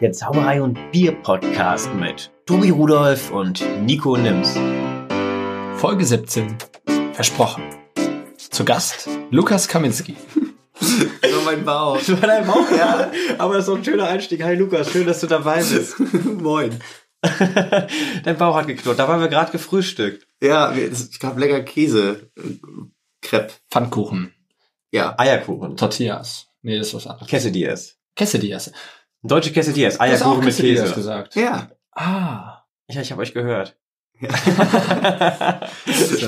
der Zauberei und Bier Podcast mit Tobi Rudolf und Nico Nims. Folge 17. Versprochen. Zu Gast Lukas Kaminski. Das war mein Bauch. Das war dein Bauch, ja. Aber das ist doch ein schöner Einstieg. Hi Lukas, schön, dass du dabei bist. Moin. dein Bauch hat geknurrt. Da waren wir gerade gefrühstückt. Ja, es gab lecker Käse. Crepe. Pfannkuchen. Ja. Eierkuchen. Tortillas. Nee, das ist was anderes. Quesadillas. Quesadillas. Deutsche Quesadillas. Eierkuchen mit Käse. gesagt. Ja. Ah. Ja, ich habe euch gehört. ich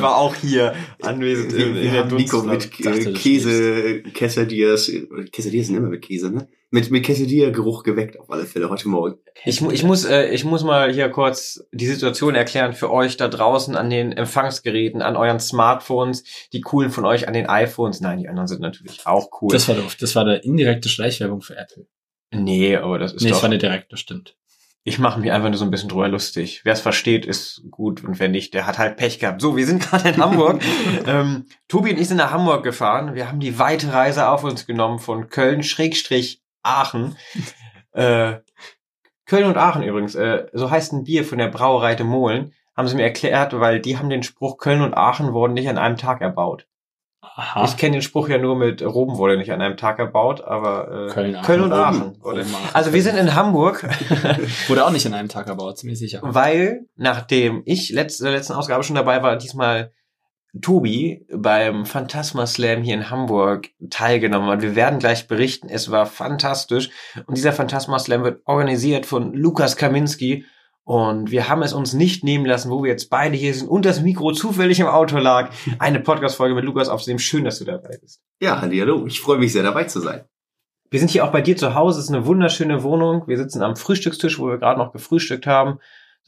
war auch hier anwesend in, in der Nico mit äh, Käse, Quesadillas. Quesadillas sind immer mit Käse, ne? Mit, mit Quesadilla-Geruch geweckt auf alle Fälle heute Morgen. Ich, ich, muss, äh, ich muss mal hier kurz die Situation erklären für euch da draußen an den Empfangsgeräten, an euren Smartphones, die coolen von euch an den iPhones. Nein, die anderen sind natürlich auch cool. Das war doof. Das war eine indirekte Schleichwerbung für Apple. Nee, aber das ist Nee, das doch... war eine direkte, stimmt. Ich mache mich einfach nur so ein bisschen drüber lustig. Wer es versteht, ist gut und wer nicht, der hat halt Pech gehabt. So, wir sind gerade in Hamburg. ähm, Tobi und ich sind nach Hamburg gefahren. Wir haben die weite Reise auf uns genommen von Köln Schrägstrich Aachen. äh, Köln und Aachen übrigens. Äh, so heißt ein Bier von der Brauerei de Mohlen. Haben sie mir erklärt, weil die haben den Spruch Köln und Aachen wurden nicht an einem Tag erbaut. Aha. Ich kenne den Spruch ja nur mit Rom wurde nicht an einem Tag erbaut, aber äh, Köln, Aachen, Köln und Rom. Aachen. Rom. Also wir sind in Hamburg. Wurde auch nicht in einem Tag erbaut, ziemlich sicher. Weil, nachdem ich letzte, der letzten Ausgabe schon dabei war, diesmal Tobi beim Phantasma Slam hier in Hamburg teilgenommen hat. Wir werden gleich berichten, es war fantastisch. Und dieser Phantasma Slam wird organisiert von Lukas Kaminski. Und wir haben es uns nicht nehmen lassen, wo wir jetzt beide hier sind und das Mikro zufällig im Auto lag, eine Podcast-Folge mit Lukas aufzunehmen. Schön, dass du dabei bist. Ja, hallo. Ich freue mich sehr dabei zu sein. Wir sind hier auch bei dir zu Hause. Es ist eine wunderschöne Wohnung. Wir sitzen am Frühstückstisch, wo wir gerade noch gefrühstückt haben.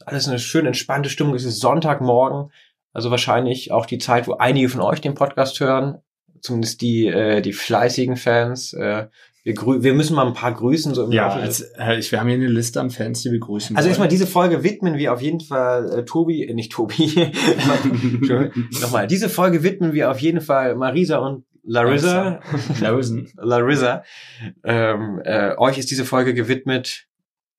Alles eine schön entspannte Stimmung. Es ist Sonntagmorgen. Also wahrscheinlich auch die Zeit, wo einige von euch den Podcast hören. Zumindest die, äh, die fleißigen Fans. Äh, wir, grü wir müssen mal ein paar grüßen. So im Ja, als, äh, ich, wir haben hier eine Liste an Fans, die wir grüßen also wollen. erstmal diese Folge widmen wir auf jeden Fall äh, Tobi, äh, nicht Tobi. Nochmal, diese Folge widmen wir auf jeden Fall Marisa und Larissa. Larisen. Larissa. Ähm, äh, euch ist diese Folge gewidmet,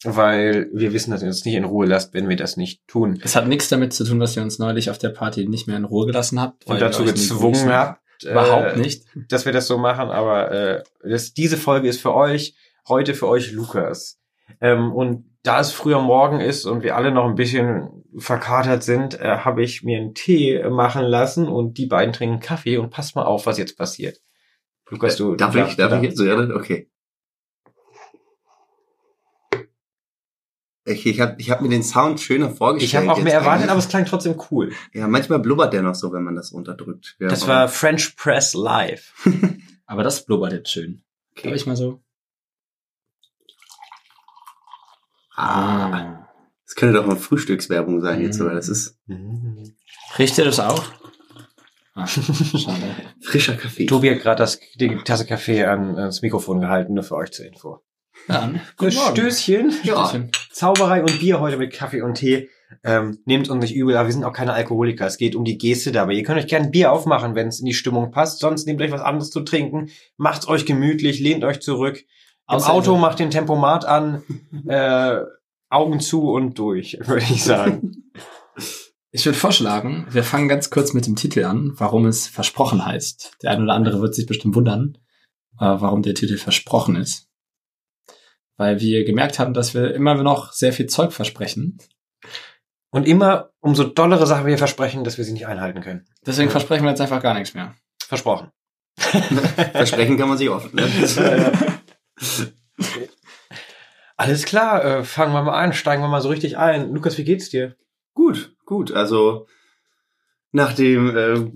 weil wir wissen, dass ihr uns nicht in Ruhe lasst, wenn wir das nicht tun. Es hat nichts damit zu tun, dass ihr uns neulich auf der Party nicht mehr in Ruhe gelassen habt. Und dazu gezwungen habt. Äh, Überhaupt nicht. Dass wir das so machen, aber äh, das, diese Folge ist für euch, heute für euch Lukas. Ähm, und da es früher Morgen ist und wir alle noch ein bisschen verkatert sind, äh, habe ich mir einen Tee äh, machen lassen und die beiden trinken Kaffee und passt mal auf, was jetzt passiert. Lukas, du Darf du ich? Darf ich jetzt? Ja, dann? Okay. Ich, ich habe ich hab mir den Sound schöner vorgestellt. Ich habe auch mehr erwartet, eigentlich. aber es klang trotzdem cool. Ja, manchmal blubbert der noch so, wenn man das unterdrückt. Ja, Das war French Press Live. Aber das blubbert jetzt schön. Okay. Darf ich mal so? Ah, das könnte doch mal Frühstückswerbung sein jetzt, Mhm. aber das ist Riecht ihr das auch? Ah, schade. frischer Kaffee. Tobi hat gerade das- die Tasse Kaffee an, ans Mikrofon gehalten, nur für euch zur Info. Dann, Ein Stößchen. Ja. Stößchen. Zauberei und Bier heute mit Kaffee und Tee. Ähm, nehmt uns nicht übel, aber wir sind auch keine Alkoholiker. Es geht um die Geste dabei. Ihr könnt euch gerne ein Bier aufmachen, wenn es in die Stimmung passt. Sonst nehmt euch was anderes zu trinken. Macht's euch gemütlich, lehnt euch zurück. Im Außer- Auto macht den Tempomat an. äh, Augen zu und durch, würde ich sagen. Ich würde vorschlagen, wir fangen ganz kurz mit dem Titel an, warum es versprochen heißt. Der eine oder andere wird sich bestimmt wundern, äh, warum der Titel versprochen ist. Weil wir gemerkt haben, dass wir immer noch sehr viel Zeug versprechen. Und immer umso dollere Sachen wir versprechen, dass wir sie nicht einhalten können. Deswegen Ja. versprechen wir jetzt einfach gar nichts mehr. Versprochen. Versprechen kann man sich oft. Ne? Alles klar, äh, fangen wir mal an, steigen wir mal so richtig ein. Lukas, wie geht's dir? gut, gut. Also nach dem äh,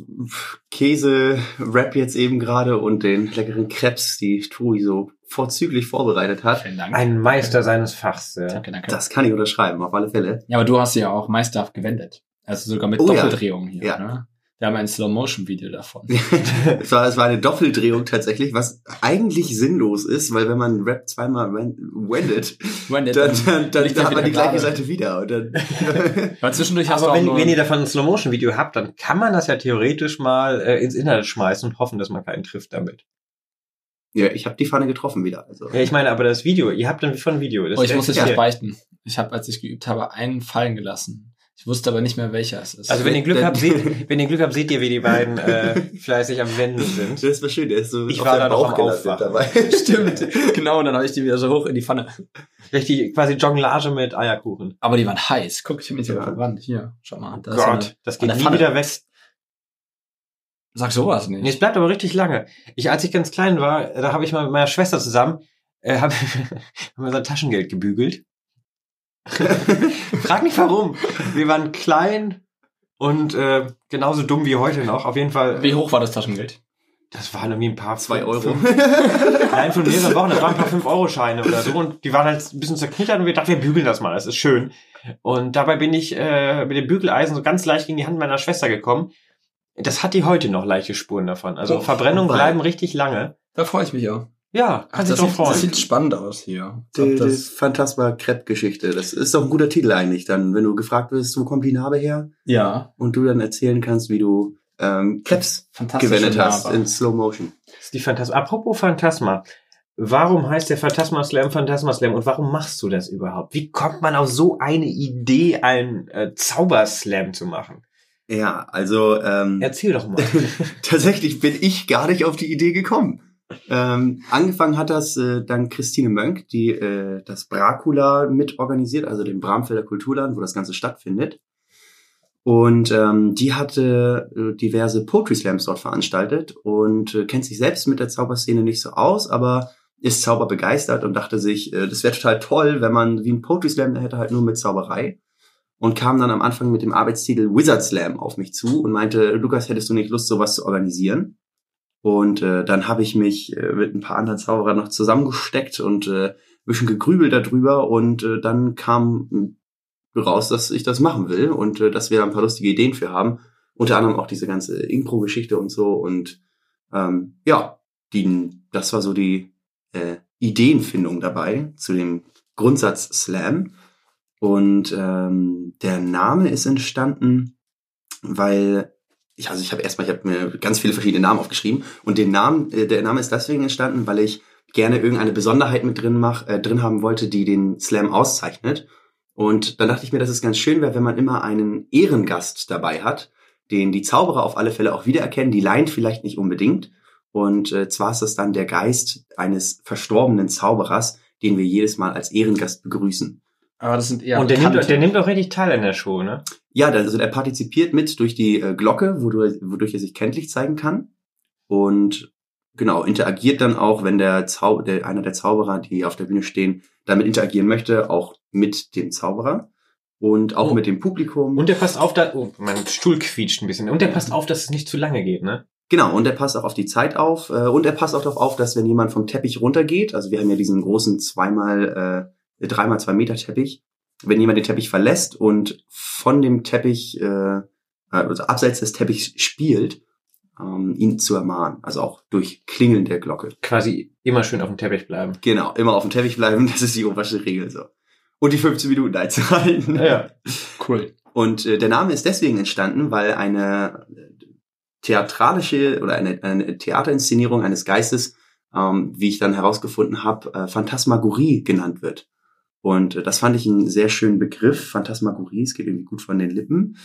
Käse-Wrap jetzt eben gerade und den leckeren Krebs, die Tui so vorzüglich vorbereitet hat, Vielen Dank. Ein Meister seines Fachs. Ja. danke, danke. das kann ich unterschreiben, auf alle Fälle. ja, aber du hast sie ja auch meisterhaft gewendet. Also sogar mit Oh ja. Doppeldrehung hier. Ja. Ne? Wir haben ein Slow-Motion-Video davon. es, war, es war eine Doppeldrehung tatsächlich, was eigentlich sinnlos ist, weil wenn man Rap zweimal wen- wendet, Wendet, dann, dann, dann, liegt dann hat man die gleiche gerade. Seite wieder. Und dann Weil zwischendurch hast Aber du auch wenn, wenn ihr davon ein Slow-Motion-Video habt, dann kann man das ja theoretisch mal äh, ins Internet schmeißen und hoffen, dass man keinen trifft damit. Ja, ich habe die Pfanne getroffen wieder. Also. Ja, ich meine, aber das Video, ihr habt dann schon ein Video. Das Oh, ich muss jetzt ja. beichten. Ich habe, als ich geübt habe, einen fallen gelassen. Ich wusste aber nicht mehr, welcher es ist. Also wenn ihr Glück habt, seht, wenn ihr Glück habt, seht ihr, wie die beiden äh, fleißig am Wenden sind. Das war schön, der ist so Ich auf war seinem da noch Bauch Aufwachen. dabei. Stimmt, genau, und dann habe ich die wieder so hoch in die Pfanne. Richtig, quasi Jonglage mit Eierkuchen. Aber die waren heiß. Guck, ich habe mich Ja. verbrannt. Hier, schau mal. Da ist so Gott, eine- das geht nie Pfanne. wieder weg. Sag sowas nicht. Nee, es bleibt aber richtig lange. Ich, als ich ganz klein war, da habe ich mal mit meiner Schwester zusammen, äh, hab, haben wir sein Taschengeld gebügelt. Frag nicht warum. Wir waren klein und äh, genauso dumm wie heute noch. Auf jeden Fall. Wie hoch war das Taschengeld? Das waren irgendwie ein paar Zwei fünf- Euro. Nein, von mehreren Wochen. Das waren ein paar 5-Euro-Scheine oder so. Und die waren halt ein bisschen zerknittert und wir dachten, wir bügeln das mal. Das ist schön. Und dabei bin ich äh, mit dem Bügeleisen so ganz leicht gegen die Hand meiner Schwester gekommen. Das hat die heute noch leichte Spuren davon. Also Oh, Verbrennungen bleiben richtig lange. Da freue ich mich auch. Ja, das, dich doch sieht, das freuen. sieht spannend aus hier. Die, die das, Phantasma Crepe Geschichte. Das ist doch ein guter Titel eigentlich. Dann, wenn du gefragt wirst, wo kommt die Narbe her? ja, Und du dann erzählen kannst, wie du ähm, Krebs gewendet hast in Slow Motion. Das ist die Phantasma. Apropos Phantasma. Warum heißt der Phantasma Slam Phantasma Slam und warum machst du das überhaupt? Wie kommt man auf so eine Idee, einen äh, Zauberslam zu machen? Ja, also ähm, Erzähl doch mal. tatsächlich bin ich gar nicht auf die Idee gekommen. Ähm, angefangen hat das äh, dann Christine Mönk, die äh, das Bracula mitorganisiert, also den Bramfelder Kulturland, wo das Ganze stattfindet. Und ähm, die hatte äh, diverse Poetry Slams dort veranstaltet und äh, kennt sich selbst mit der Zauberszene nicht so aus, aber ist zauberbegeistert und dachte sich, äh, das wäre total toll, wenn man wie ein Poetry Slam hätte, halt nur mit Zauberei. Und kam dann am Anfang mit dem Arbeitstitel Wizard Slam auf mich zu und meinte, Lukas, hättest du nicht Lust, sowas zu organisieren? Und äh, dann habe ich mich äh, mit ein paar anderen Zauberern noch zusammengesteckt und äh, ein bisschen gegrübelt darüber und äh, dann kam raus, dass ich das machen will und äh, dass wir da ein paar lustige Ideen für haben. Unter anderem auch diese ganze Impro-Geschichte und so. Und ähm, ja, die, das war so die äh, Ideenfindung dabei zu dem Grundsatz Slam. Und ähm, der Name ist entstanden, weil ich, also ich habe erstmal, ich habe mir ganz viele verschiedene Namen aufgeschrieben und den Namen, äh, der Name ist deswegen entstanden, weil ich gerne irgendeine Besonderheit mit drin mach, äh, drin haben wollte, die den Slam auszeichnet. Und dann dachte ich mir, dass es ganz schön wäre, wenn man immer einen Ehrengast dabei hat, den die Zauberer auf alle Fälle auch wiedererkennen. Die Line vielleicht nicht unbedingt. Und äh, zwar ist das dann der Geist eines verstorbenen Zauberers, den wir jedes Mal als Ehrengast begrüßen. Aber das sind eher und der nimmt, der nimmt auch richtig teil an der Show, ne? Ja, also er partizipiert mit durch die äh, Glocke, wodurch, wodurch er sich kenntlich zeigen kann. Und genau, interagiert dann auch, wenn der, Zau der einer der Zauberer, die auf der Bühne stehen, damit interagieren möchte, auch mit dem Zauberer und auch Oh. mit dem Publikum. Und der passt auf, da, oh, mein Stuhl quietscht ein bisschen. Und der passt auf, dass es nicht zu lange geht, ne? Genau, und er passt auch auf die Zeit auf. Äh, und er passt auch darauf auf, dass wenn jemand vom Teppich runtergeht, also wir haben ja diesen großen zweimal, äh, dreimal zwei Meter Teppich, wenn jemand den Teppich verlässt und von dem Teppich, äh, also abseits des Teppichs spielt, ähm, ihn zu ermahnen. Also auch durch Klingeln der Glocke. Quasi immer schön auf dem Teppich bleiben. Genau, immer auf dem Teppich bleiben, das ist die oberste Regel so. Und die 15 Minuten einzuhalten. Ja. Cool. Und äh, der Name ist deswegen entstanden, weil eine äh, theatralische oder eine, eine Theaterinszenierung eines Geistes, ähm, wie ich dann herausgefunden habe, äh, Phantasmagorie genannt wird. Und äh, das fand ich einen sehr schönen Begriff. Phantasmagorie, es geht irgendwie gut von den Lippen.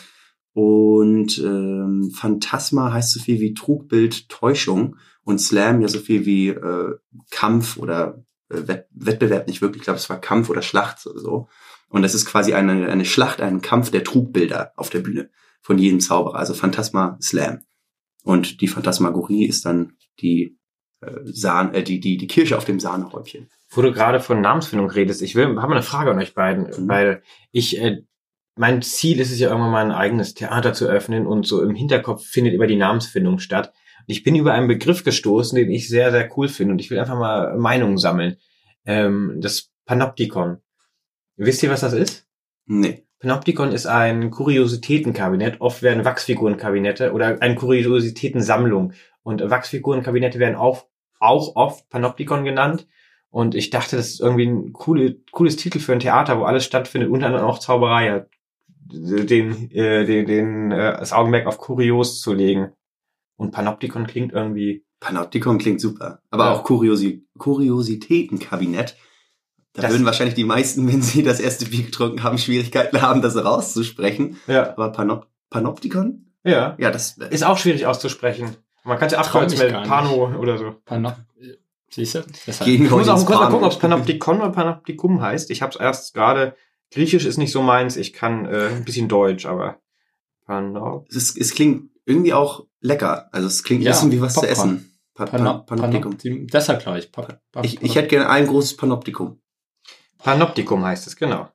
Und ähm, Phantasma heißt so viel wie Trugbild, Täuschung. Und Slam ja so viel wie äh, Kampf oder äh, Wett Wettbewerb nicht wirklich. Ich glaube, es war Kampf oder Schlacht oder so. Und das ist quasi eine, eine Schlacht, ein Kampf der Trugbilder auf der Bühne von jedem Zauberer. Also Phantasma Slam. Und die Phantasmagorie ist dann die, Sahne, äh, die, die, die Kirsche auf dem Sahnehäubchen. Wo du gerade von Namensfindung redest, ich will, habe mal eine Frage an euch beiden, Mhm. weil ich, äh, mein Ziel ist es ja irgendwann mal ein eigenes Theater zu öffnen und so im Hinterkopf findet immer die Namensfindung statt. Und ich bin über einen Begriff gestoßen, den ich sehr, sehr cool finde und ich will einfach mal Meinungen sammeln. Ähm, das Panoptikon. Wisst ihr, was das ist? Nee. Panoptikon ist ein Kuriositätenkabinett. Oft werden Wachsfigurenkabinette oder eine Kuriositätensammlung. Und Wachsfigurenkabinette werden auch, auch oft Panoptikon genannt. Und ich dachte, das ist irgendwie ein coole, cooles Titel für ein Theater, wo alles stattfindet, unter anderem auch Zauberei, ja, den, äh, den, den, äh, das Augenmerk auf Kurios zu legen. Und Panoptikon klingt irgendwie Panoptikon klingt super. Aber Ja. auch Kuriosi Kuriositätenkabinett. Da Das- würden wahrscheinlich die meisten, wenn sie das erste Bier getrunken haben, Schwierigkeiten haben, das rauszusprechen. Ja. Aber Panop Panoptikon? Ja. Ja, das äh, Ist auch schwierig auszusprechen. Man kann es ja abkürzen. Pano oder so. Panop Siehst du? Deshalb. Ich muss auch kurz mal Pano. gucken, ob es Panoptikon oder Panoptikum heißt. Ich habe es erst gerade. Griechisch ist nicht so meins. Ich kann äh, ein bisschen Deutsch, aber Panop. es, ist, es klingt irgendwie auch lecker. Also es klingt ein Ja, bisschen wie was zu Popcorn. essen. Pa pa Panop Panoptikum. Panoptikum. Deshalb glaube ich. Pop, Pop, Ich, ich hätte gerne ein großes Panoptikum. Panoptikum heißt es, genau.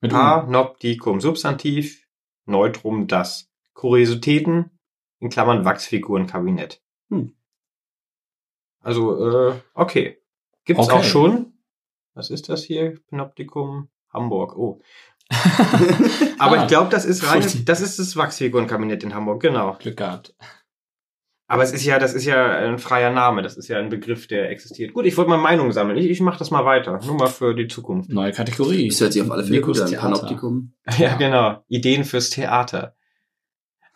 mit. Panoptikum, Substantiv, Neutrum, das. Kuriositäten, in Klammern Wachsfigurenkabinett. Hm. Also, äh, okay. Gibt's Okay. auch schon. Was ist das hier? Panoptikum Hamburg. Oh. Aber Ah. ich glaube, das ist rein, Richtig. das ist das Wachsfigurenkabinett in Hamburg, genau. Glück gehabt. Aber es ist ja, das ist ja ein freier Name, das ist ja ein Begriff, der existiert. Gut, ich wollte mal Meinung sammeln. Ich, ich mache das mal weiter, nur mal für die Zukunft. Neue Kategorie. Das hört sich auf alle Fälle gut an. Theater. Panoptikum. Ja, genau. Ideen fürs Theater.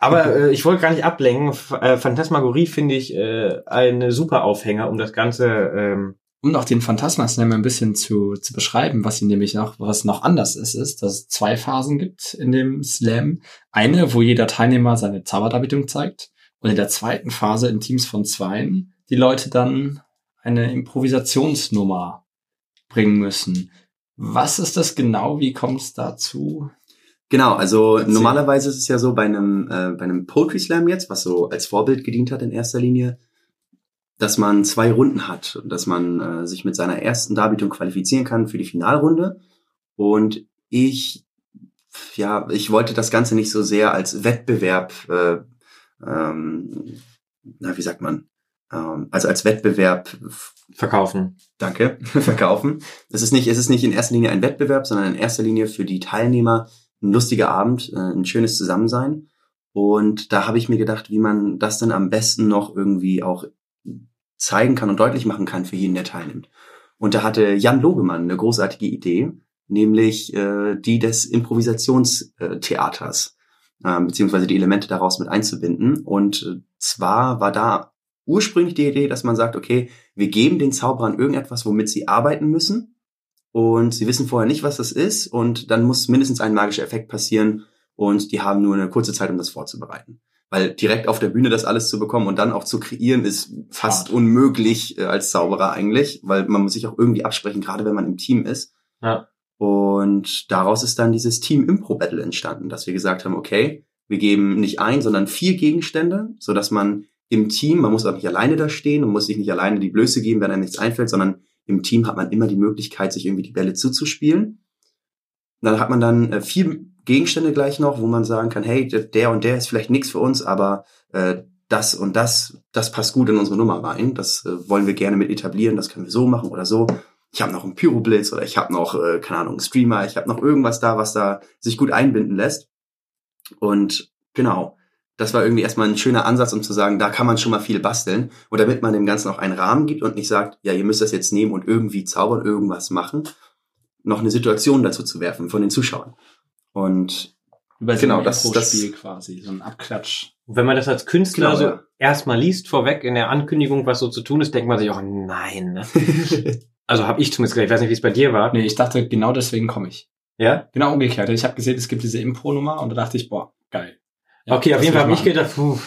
Aber äh, ich wollte gar nicht ablenken. F äh, Phantasmagorie finde ich äh, eine super Aufhänger, um das Ganze. Ähm, Um noch den Phantasma-Slam ein bisschen zu, zu beschreiben, was ihn nämlich noch, was noch anders ist, ist, dass es zwei Phasen gibt in dem Slam. Eine, wo jeder Teilnehmer seine Zauberdarbietung zeigt. Und in der zweiten Phase in Teams von Zweien die Leute dann eine Improvisationsnummer bringen müssen. Was ist das genau? Wie kommt es dazu? Genau, also Erzähl. normalerweise ist es ja so bei einem, äh, bei einem Poetry Slam jetzt, was so als Vorbild gedient hat in erster Linie, dass man zwei Runden hat und dass man äh, sich mit seiner ersten Darbietung qualifizieren kann für die Finalrunde. Und ich, ja, ich wollte das Ganze nicht so sehr als Wettbewerb, äh, ähm, na, wie sagt man, ähm, also als Wettbewerb verkaufen. Danke, verkaufen. Es ist nicht, es ist nicht in erster Linie ein Wettbewerb, sondern in erster Linie für die Teilnehmer ein lustiger Abend, äh, ein schönes Zusammensein. Und da habe ich mir gedacht, wie man das dann am besten noch irgendwie auch zeigen kann und deutlich machen kann für jeden, der teilnimmt. Und da hatte Jan Logemann eine großartige Idee, nämlich äh, die des Improvisationstheaters, äh, beziehungsweise die Elemente daraus mit einzubinden. Und äh, zwar war da ursprünglich die Idee, dass man sagt, okay, wir geben den Zauberern irgendetwas, womit sie arbeiten müssen. Und sie wissen vorher nicht, was das ist. Und dann muss mindestens ein magischer Effekt passieren. Und die haben nur eine kurze Zeit, um das vorzubereiten. Weil direkt auf der Bühne das alles zu bekommen und dann auch zu kreieren, ist fast Hart. unmöglich äh, als Zauberer eigentlich. Weil man muss sich auch irgendwie absprechen, gerade wenn man im Team ist. Ja. Und daraus ist dann dieses Team Impro Battle entstanden, dass wir gesagt haben, okay, wir geben nicht ein, sondern vier Gegenstände, so dass man im Team, man muss auch nicht alleine da stehen und muss sich nicht alleine die Blöße geben, wenn einem nichts einfällt, sondern im Team hat man immer die Möglichkeit, sich irgendwie die Bälle zuzuspielen. Dann hat man dann äh, vier Gegenstände gleich noch, wo man sagen kann, hey, der- der und der ist vielleicht nichts für uns, aber äh, das und das, das passt gut in unsere Nummer rein. Das äh, wollen wir gerne mit etablieren, das können wir so machen oder so. Ich habe noch einen Pyroblitz oder ich habe noch, äh, keine Ahnung, einen Streamer, ich habe noch irgendwas da, was da sich gut einbinden lässt. Und genau, das war irgendwie erstmal ein schöner Ansatz, um zu sagen, da kann man schon mal viel basteln. Und damit man dem Ganzen auch einen Rahmen gibt und nicht sagt, ja, ihr müsst das jetzt nehmen und irgendwie zaubern, irgendwas machen, noch eine Situation dazu zu werfen von den Zuschauern. Und Über Genau, ein das- Intro-Spiel quasi, so ein Abklatsch. Und wenn man das als Künstler Genau, so ja. erstmal liest vorweg in der Ankündigung, was so zu tun ist, denkt man sich auch, nein. Ne? Also habe ich zumindest gedacht, ich weiß nicht, wie es bei dir war. Nee, ich dachte, genau deswegen komme ich. Ja? Genau umgekehrt. Ich habe gesehen, es gibt diese Impro-Nummer und da dachte ich, boah, geil. Ja, okay, auf das jeden Fall habe ich machen. gedacht, puh,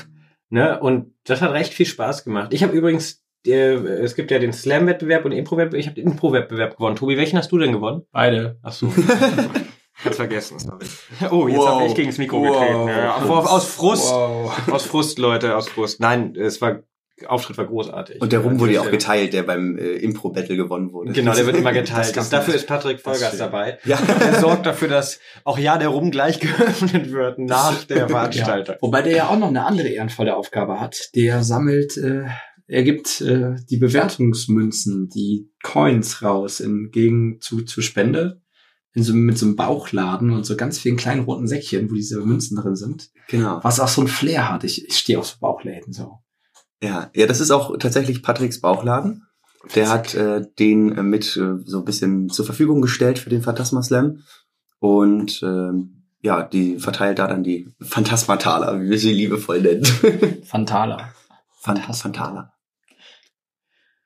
ne? Und das hat recht viel Spaß gemacht. Ich habe übrigens, äh, es gibt ja den Slam-Wettbewerb und Impro-Wettbewerb. Ich habe den Impro-Wettbewerb gewonnen. Tobi, welchen hast du denn gewonnen? Beide. Ach so. Ganz vergessen, sorry. Oh, jetzt Wow. habe ich gegen das Mikro Wow. getreten. Ja, aus, aus Frust. Wow. Aus Frust, Leute, aus Frust. Nein, es war, Auftritt war großartig. Und der Ruhm wurde ja auch geteilt, der beim äh, Impro-Battle gewonnen wurde. Genau, der wird immer Das geteilt. ganz dafür ist Patrick Das Vollgas dabei. Ja. Er sorgt dafür, dass auch ja der Rum gleich geöffnet wird nach der Veranstaltung. Ja. Wobei der ja auch noch eine andere ehrenvolle Aufgabe hat. Der sammelt, äh, er gibt äh, die Bewertungsmünzen, die Coins raus in Gegenzug zu Spende. In so, mit so einem Bauchladen und so ganz vielen kleinen roten Säckchen, wo diese Münzen drin sind. Genau. Was auch so ein Flair hat. Ich, ich stehe auf so Bauchläden so. Ja, ja, das ist auch tatsächlich Patricks Bauchladen. Der hat äh, den äh, mit äh, so ein bisschen zur Verfügung gestellt für den Phantasma Slam. Und ähm, ja, die verteilt da dann die Phantasmataler, wie wir sie liebevoll nennen. Fantala. Phan- Phantala.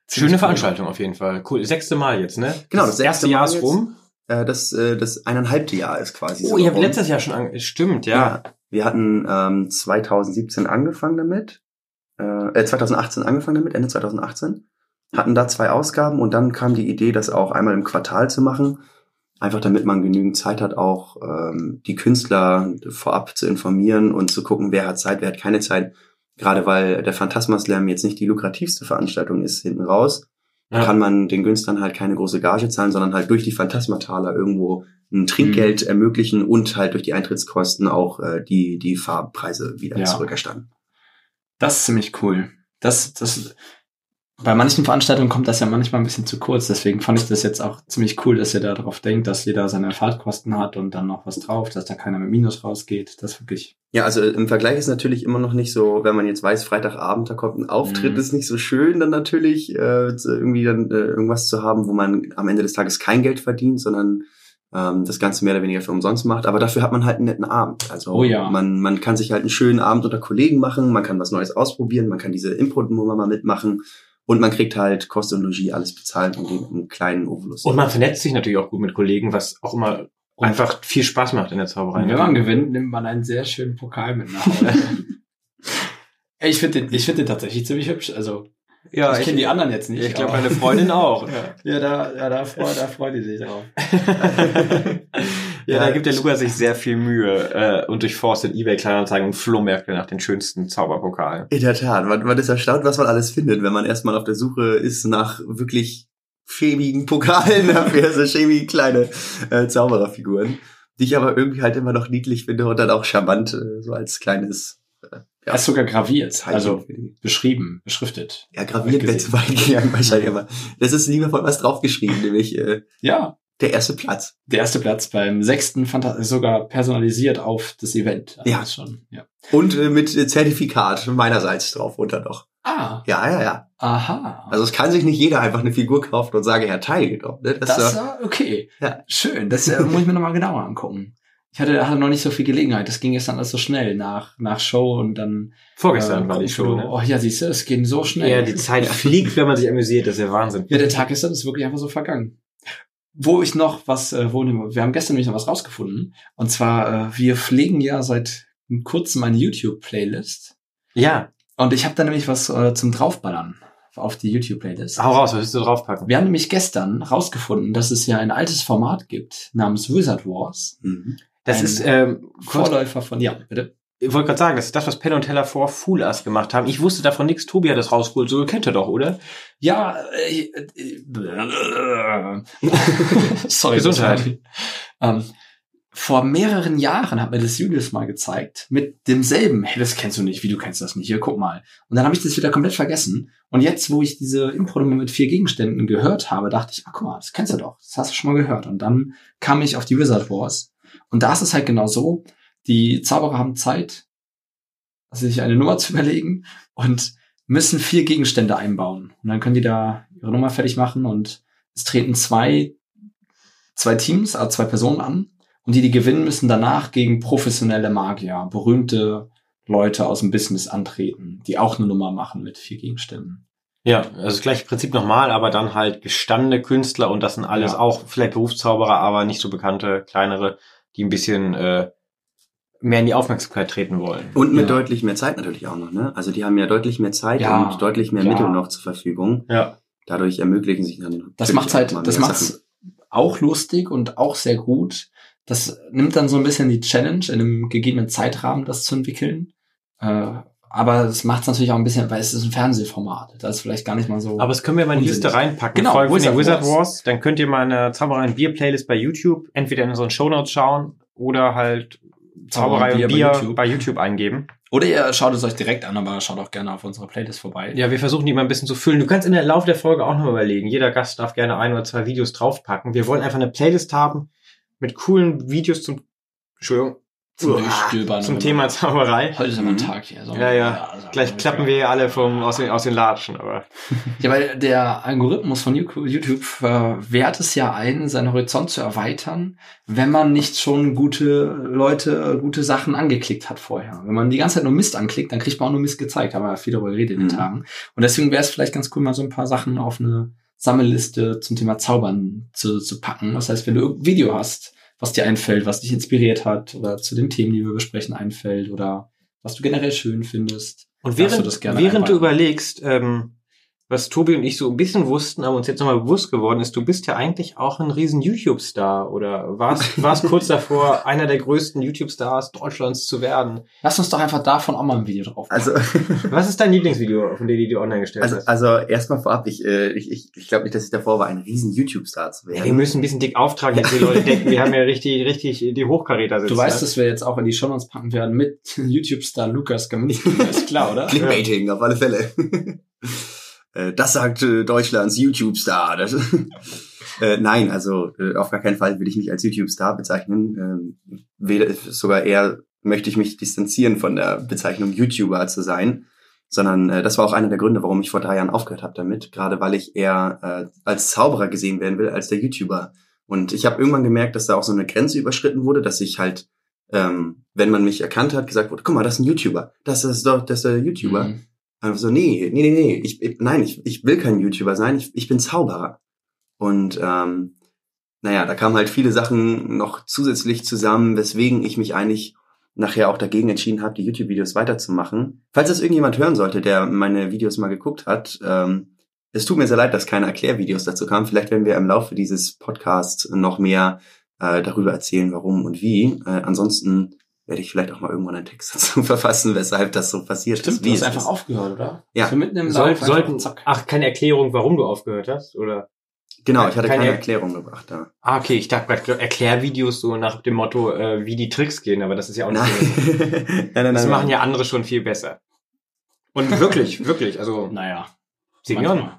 Schöne Veranstaltung auf jeden Fall. Cool. Sechste Mal jetzt, ne? Genau, das erste sechste Jahr Mal ist jetzt. rum. Äh, das, äh, das eineinhalbte Jahr ist quasi Oh, so ihr habt letztes Jahr schon ange Stimmt, ja. Wir hatten ähm, 2017 angefangen damit, äh, äh, 2018 angefangen damit, Ende 2018, hatten da zwei Ausgaben und dann kam die Idee, das auch einmal im Quartal zu machen, einfach damit man genügend Zeit hat, auch ähm, die Künstler vorab zu informieren und zu gucken, wer hat Zeit, wer hat keine Zeit. Gerade weil der Phantasma Slam jetzt nicht die lukrativste Veranstaltung ist hinten raus, Ja. kann man den Künstlern halt keine große Gage zahlen, sondern halt durch die Phantasmataler irgendwo ein Trinkgeld ermöglichen und halt durch die Eintrittskosten auch äh, die, die Fahrpreise wieder Ja. zurückerstatten. Das ist ziemlich cool. Das, das, bei manchen Veranstaltungen kommt das ja manchmal ein bisschen zu kurz. Deswegen fand ich das jetzt auch ziemlich cool, dass ihr da darauf denkt, dass jeder seine Fahrtkosten hat und dann noch was drauf, dass da keiner mit Minus rausgeht. Das ist wirklich. Ja, also im Vergleich ist natürlich immer noch nicht so, wenn man jetzt weiß, Freitagabend, da kommt ein Auftritt, Mhm. ist nicht so schön, dann natürlich äh, irgendwie dann äh, irgendwas zu haben, wo man am Ende des Tages kein Geld verdient, sondern ähm, das Ganze mehr oder weniger für umsonst macht. Aber dafür hat man halt einen netten Abend. Also Oh ja. man, man kann sich halt einen schönen Abend unter Kollegen machen, man kann was Neues ausprobieren, man kann diese Impro-Nummer mal mitmachen und man kriegt halt Kost und Logis alles bezahlt und den einen kleinen Ovolus. Und man vernetzt sich natürlich auch gut mit Kollegen, was auch immer einfach viel Spaß macht in der Zauberei. Und wenn man gewinnt, nimmt man einen sehr schönen Pokal mit nach Hause. Ich finde den, ich finde den tatsächlich ziemlich hübsch. Also, ja, ich kenne die anderen jetzt nicht. ich glaube, meine Freundin auch. Ja, da, ja, da freut, da freut die sich drauf. ja, da gibt der Lukas sich sehr viel Mühe äh, und durchforstet Ebay Kleinanzeigen und Flohmärkte nach den schönsten Zauberpokalen. In der Tat, man, man ist erstaunt, was man alles findet, wenn man erstmal auf der Suche ist nach wirklich schäbigen Pokalen dafür, so schäbige kleine äh, Zaubererfiguren, die ich aber irgendwie halt immer noch niedlich finde und dann auch charmant, äh, so als kleines äh, Er ist sogar graviert, also beschrieben, beschriftet. Ja, graviert wäre zu weit gegangen wahrscheinlich, aber das ist liebevoll was draufgeschrieben, nämlich äh, Ja, der erste Platz. der erste Platz beim sechsten Phanta ist sogar personalisiert auf das Event. Also Ja. das schon, ja. Und äh, mit äh, Zertifikat meinerseits drauf unter noch. Ah, Ja, ja, ja. aha. Also es kann sich nicht jeder einfach eine Figur kaufen und sagen, er hat teilgenommen. Ne? das ist ist doch- ja okay. Ja. Schön. Das äh, muss ich mir nochmal genauer angucken. Ich hatte, hatte noch nicht so viel Gelegenheit. Das ging dann alles so schnell nach, nach Show und dann. Vorgestern äh, war die Show, ne? Oh ja, siehst du, es ging so schnell. Ja, die Zeit fliegt, wenn man sich amüsiert, das ist ja Wahnsinn. Ja, der Tag gestern ist wirklich einfach so vergangen. Wo ich noch was, äh, wo, wir haben gestern nämlich noch was rausgefunden. Und zwar, äh, wir pflegen ja seit kurzem eine YouTube-Playlist. Ja, Und ich habe da nämlich was äh, zum Draufballern auf die YouTube-Playlist. hau raus, was willst du draufpacken? Wir haben nämlich gestern rausgefunden, dass es ja ein altes Format gibt namens Wizard Wars. Mhm. Das ist, ähm, Vorläufer von, ja, bitte. ich wollte gerade sagen, das ist das, was Penn und Teller vor Fool Us gemacht haben. Ich wusste davon nichts. Tobi hat das rausgeholt. So kennt ihr doch, oder? Ja, äh, äh, äh, sorry. Gesundheit. Ähm, vor mehreren Jahren hat mir das Julius mal gezeigt mit demselben. Hey, das kennst du nicht. Wie du kennst das nicht? Hier, guck mal. Und dann habe ich das wieder komplett vergessen. Und jetzt, wo ich diese impro mit vier Gegenständen gehört habe, dachte ich, ah, guck mal, das kennst du doch. Das hast du schon mal gehört. Und dann kam ich auf die Wizard Wars. Und da ist es halt genau so. Die Zauberer haben Zeit, sich eine Nummer zu überlegen und müssen vier Gegenstände einbauen. Und dann können die da ihre Nummer fertig machen und es treten zwei, zwei Teams, also zwei Personen an. Und die, die gewinnen, müssen danach gegen professionelle Magier, berühmte Leute aus dem Business antreten, die auch eine Nummer machen mit vier Gegenständen. Ja, also das gleiche Prinzip nochmal, aber dann halt gestandene Künstler und das sind alles Ja. auch vielleicht Berufszauberer, aber nicht so bekannte, kleinere, die ein bisschen äh, mehr in die Aufmerksamkeit treten wollen. Und mit Ja. deutlich mehr Zeit natürlich auch noch, ne? Also die haben ja deutlich mehr Zeit Ja. und deutlich mehr Ja. Mittel noch zur Verfügung. Ja. Dadurch ermöglichen sich dann Das macht's halt, das macht's Sachen. auch lustig und auch sehr gut. Das nimmt dann so ein bisschen die Challenge, in einem gegebenen Zeitrahmen das zu entwickeln. Äh, aber es macht's natürlich auch ein bisschen, weil es ist ein Fernsehformat. Das ist vielleicht gar nicht mal so. Aber das können wir mal in die. Liste reinpacken. Genau, Folgen Wizard Wizard Wars. Wars. Dann könnt ihr mal eine Zauberei und Bier Playlist bei YouTube entweder in unseren Shownotes schauen oder halt Zauberei und Bier, bei YouTube. bei YouTube eingeben. Oder ihr schaut es euch direkt an, aber schaut auch gerne auf unsere Playlist vorbei. Ja, wir versuchen die mal ein bisschen zu füllen. Du kannst in der Laufe der Folge auch noch mal überlegen. Jeder Gast darf gerne ein oder zwei Videos draufpacken. Wir wollen einfach eine Playlist haben mit coolen Videos zum, Entschuldigung, zum Uah, Durchstöbern. Zum Thema Zauberei. Heute ist aber ein Mhm. Tag hier. So. Ja, ja. also, Gleich klappen wir hier alle vom, aus, den, aus den Latschen, aber. Ja, weil der Algorithmus von YouTube verwehrt es ja ein, seinen Horizont zu erweitern, wenn man nicht schon gute Leute, gute Sachen angeklickt hat vorher. Wenn man die ganze Zeit nur Mist anklickt, dann kriegt man auch nur Mist gezeigt. Haben wir ja viel darüber geredet in den Mhm. Tagen. Und deswegen wäre es vielleicht ganz cool, mal so ein paar Sachen auf eine Sammelliste zum Thema Zaubern zu, zu packen. Das heißt, wenn du irgendein Video hast, was dir einfällt, was dich inspiriert hat oder zu den Themen, die wir besprechen, einfällt oder was du generell schön findest. Und darfst du während, während du überlegst, ähm, was Tobi und ich so ein bisschen wussten, aber uns jetzt nochmal bewusst geworden ist, du bist ja eigentlich auch ein riesen YouTube-Star oder warst, warst kurz davor, einer der größten YouTube-Stars Deutschlands zu werden. Lass uns doch einfach davon auch mal ein Video drauf. Also, Was ist dein Lieblingsvideo, von dem du die online gestellt also, hast? also erstmal vorab, ich, äh, ich, ich, ich glaube nicht, dass ich davor war, ein riesen YouTube-Star zu Ja, wir werden. müssen ein bisschen dick auftragen, jetzt die Leute denken, wir haben ja richtig, richtig die Hochkaräter sitzen. Du weißt, ne? dass wir jetzt auch in die Shownotes packen werden mit YouTube-Star Lukas Kaminski. ist klar, oder? Clickbaiting, auf alle Fälle. Äh, das sagt äh, Deutschlands YouTube-Star. Äh, nein, also äh, auf gar keinen Fall will ich mich als YouTube-Star bezeichnen. Ähm, weder, sogar eher möchte ich mich distanzieren von der Bezeichnung YouTuber zu sein. Sondern äh, das war auch einer der Gründe, warum ich vor drei Jahren aufgehört habe damit. Gerade weil ich eher äh, als Zauberer gesehen werden will, als der YouTuber. Und ich habe irgendwann gemerkt, dass da auch so eine Grenze überschritten wurde, dass ich halt, ähm, wenn man mich erkannt hat, gesagt wurde, guck mal, das ist ein YouTuber. Das ist doch, das ist der YouTuber. Mhm. Einfach so, nee, nee, nee, nee, ich, ich, nein, ich, ich will kein YouTuber sein, ich, ich bin Zauberer. Und ähm, naja, da kamen halt viele Sachen noch zusätzlich zusammen, weswegen ich mich eigentlich nachher auch dagegen entschieden habe, die YouTube-Videos weiterzumachen. Falls das irgendjemand hören sollte, der meine Videos mal geguckt hat, ähm, es tut mir sehr leid, dass keine Erklärvideos dazu kamen. Vielleicht werden wir im Laufe dieses Podcasts noch mehr äh, darüber erzählen, warum und wie. Äh, ansonsten werde ich vielleicht auch mal irgendwann einen Text dazu verfassen, weshalb das so passiert Stimmt, ist. du hast es einfach ist. aufgehört, oder? Ja. So mitten im Soll, sollten, zack. ach, keine Erklärung, warum du aufgehört hast, oder? Genau, ich hatte Keine- keine, Erklärung gebracht da. Ah, okay, ich dachte gerade Erklärvideos so nach dem Motto, äh, wie die Tricks gehen, aber das ist ja auch nicht Nein. so. nein, nein, Das nein. machen ja andere schon viel besser. Und wirklich, wirklich, also Naja. Manchmal.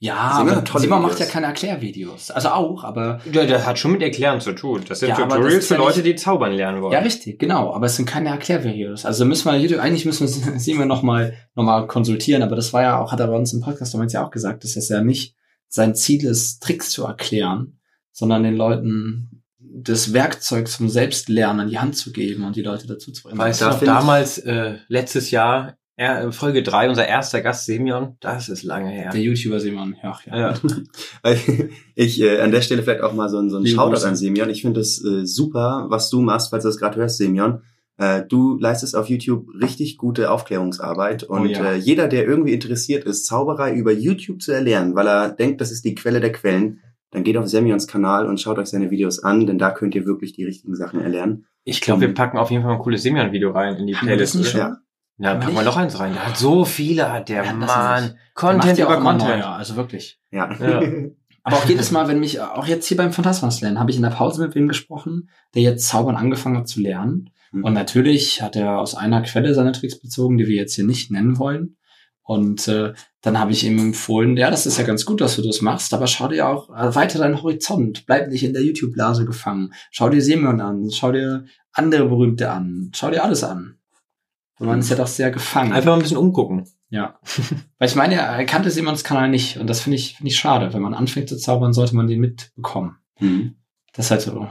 Ja, Simon aber tolle Simon macht ja keine Erklärvideos. Also auch, aber der, der hat schon mit Erklären zu tun. Das sind Ja, das Tutorials ist für ja Leute, die zaubern lernen wollen. Ja, richtig, genau. Aber es sind keine Erklärvideos. Also müssen wir YouTube, eigentlich müssen wir Simon noch mal, noch mal konsultieren. Aber das war ja auch, hat er bei uns im Podcast damals ja auch gesagt, dass es ja nicht sein Ziel ist, Tricks zu erklären, sondern den Leuten das Werkzeug zum Selbstlernen an die Hand zu geben und die Leute dazu zu bringen. Find ich- damals, äh, letztes Jahr, äh, Folge 3, unser erster Gast, Semyon, das ist lange her. Der YouTuber Simon, ja, ja. Ja. Ich äh, an der Stelle vielleicht auch mal so ein, so ein Shoutout an Semyon. Ich finde es äh, super, was du machst, falls du das gerade hörst, Semyon. Äh, du leistest auf YouTube richtig gute Aufklärungsarbeit und Oh ja. äh, jeder, der irgendwie interessiert ist, Zauberei über YouTube zu erlernen, weil er denkt, das ist die Quelle der Quellen, dann geht auf Semyons Kanal und schaut euch seine Videos an, denn da könnt ihr wirklich die richtigen Sachen erlernen. Ich glaube, wir packen auf jeden Fall ein cooles Semyon-Video rein in die Playlist. Ja. Ja, packen wir nicht? noch eins rein. Der hat so viele, hat der Ja, das Mann. Der Content macht ja über auch immer Content. neue, also wirklich. Ja. Ja. Aber auch jedes Mal, wenn mich, auch jetzt hier beim Phantasma-Slam, habe ich in der Pause mit wem gesprochen, der jetzt Zaubern angefangen hat zu lernen. Mhm. Und natürlich hat er aus einer Quelle seine Tricks bezogen, die wir jetzt hier nicht nennen wollen. Und äh, dann habe ich ihm empfohlen, ja, das ist ja ganz gut, dass du das machst, aber schau dir auch erweiter deinen Horizont. Bleib nicht in der YouTube-Blase gefangen. Schau dir Semyon an, schau dir andere Berühmte an, schau dir alles an. Und man ist ja doch sehr gefangen. Einfach mal ein bisschen umgucken. Ja. Weil ich meine, er kannte Simons Kanal nicht. Und das finde ich, finde ich schade. Wenn man anfängt zu zaubern, sollte man den mitbekommen. Mhm. Das ist halt so.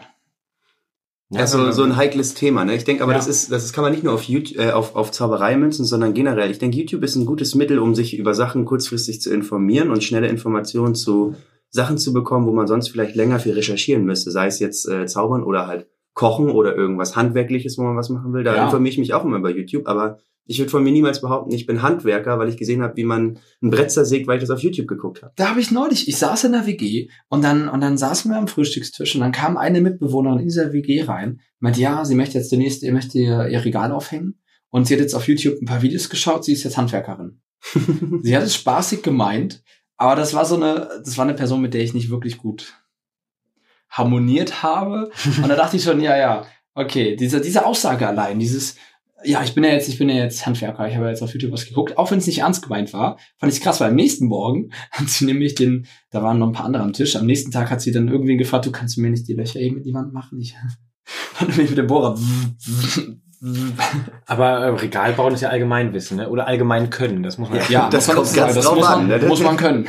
Ja, so, so ein heikles Thema. Ne? Ich denke aber, Ja. das ist, das ist, kann man nicht nur auf, YouTube, äh, auf, auf Zauberei münzen, sondern generell. Ich denke, YouTube ist ein gutes Mittel, um sich über Sachen kurzfristig zu informieren und schnelle Informationen zu Sachen zu bekommen, wo man sonst vielleicht länger für recherchieren müsste. Sei es jetzt äh, Zaubern oder halt Kochen oder irgendwas Handwerkliches, wo man was machen will. Da Ja. informiere ich mich auch immer über YouTube. Aber ich würde von mir niemals behaupten, ich bin Handwerker, weil ich gesehen habe, wie man ein Brett zersägt, weil ich das auf YouTube geguckt habe. Da habe ich neulich, ich saß in der WG und dann, und dann saßen wir am Frühstückstisch und dann kam eine Mitbewohnerin in dieser WG rein, meinte, ja, sie möchte jetzt demnächst, ihr möchte ihr, ihr Regal aufhängen. Und sie hat jetzt auf YouTube ein paar Videos geschaut, sie ist jetzt Handwerkerin. sie hat es spaßig gemeint, aber das war so eine, das war eine Person, mit der ich nicht wirklich gut harmoniert habe. Und da dachte ich schon, ja, ja, okay, diese, diese Aussage allein, dieses, ja, ich bin ja jetzt, ich bin ja jetzt Handwerker, ich habe ja jetzt auf YouTube was geguckt, auch wenn es nicht ernst gemeint war, fand ich krass, weil am nächsten Morgen hat sie nämlich den, da waren noch ein paar andere am Tisch, am nächsten Tag hat sie dann irgendwie gefragt, du kannst mir nicht die Löcher eben in die Wand machen? Ich, Und bin ich mit dem Bohrer. Aber äh, Regal bauen ist ja Allgemeinwissen, ne? Oder allgemein können. Das muss man Ja, Das muss man kommt ganz das drauf muss man, an, ne? muss man können.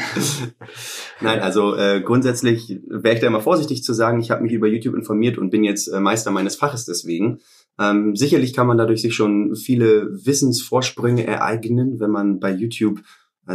Nein, also äh, grundsätzlich wäre ich da immer vorsichtig zu sagen, ich habe mich über YouTube informiert und bin jetzt äh, Meister meines Faches deswegen. Ähm, sicherlich kann man dadurch sich schon viele Wissensvorsprünge ereignen, wenn man bei YouTube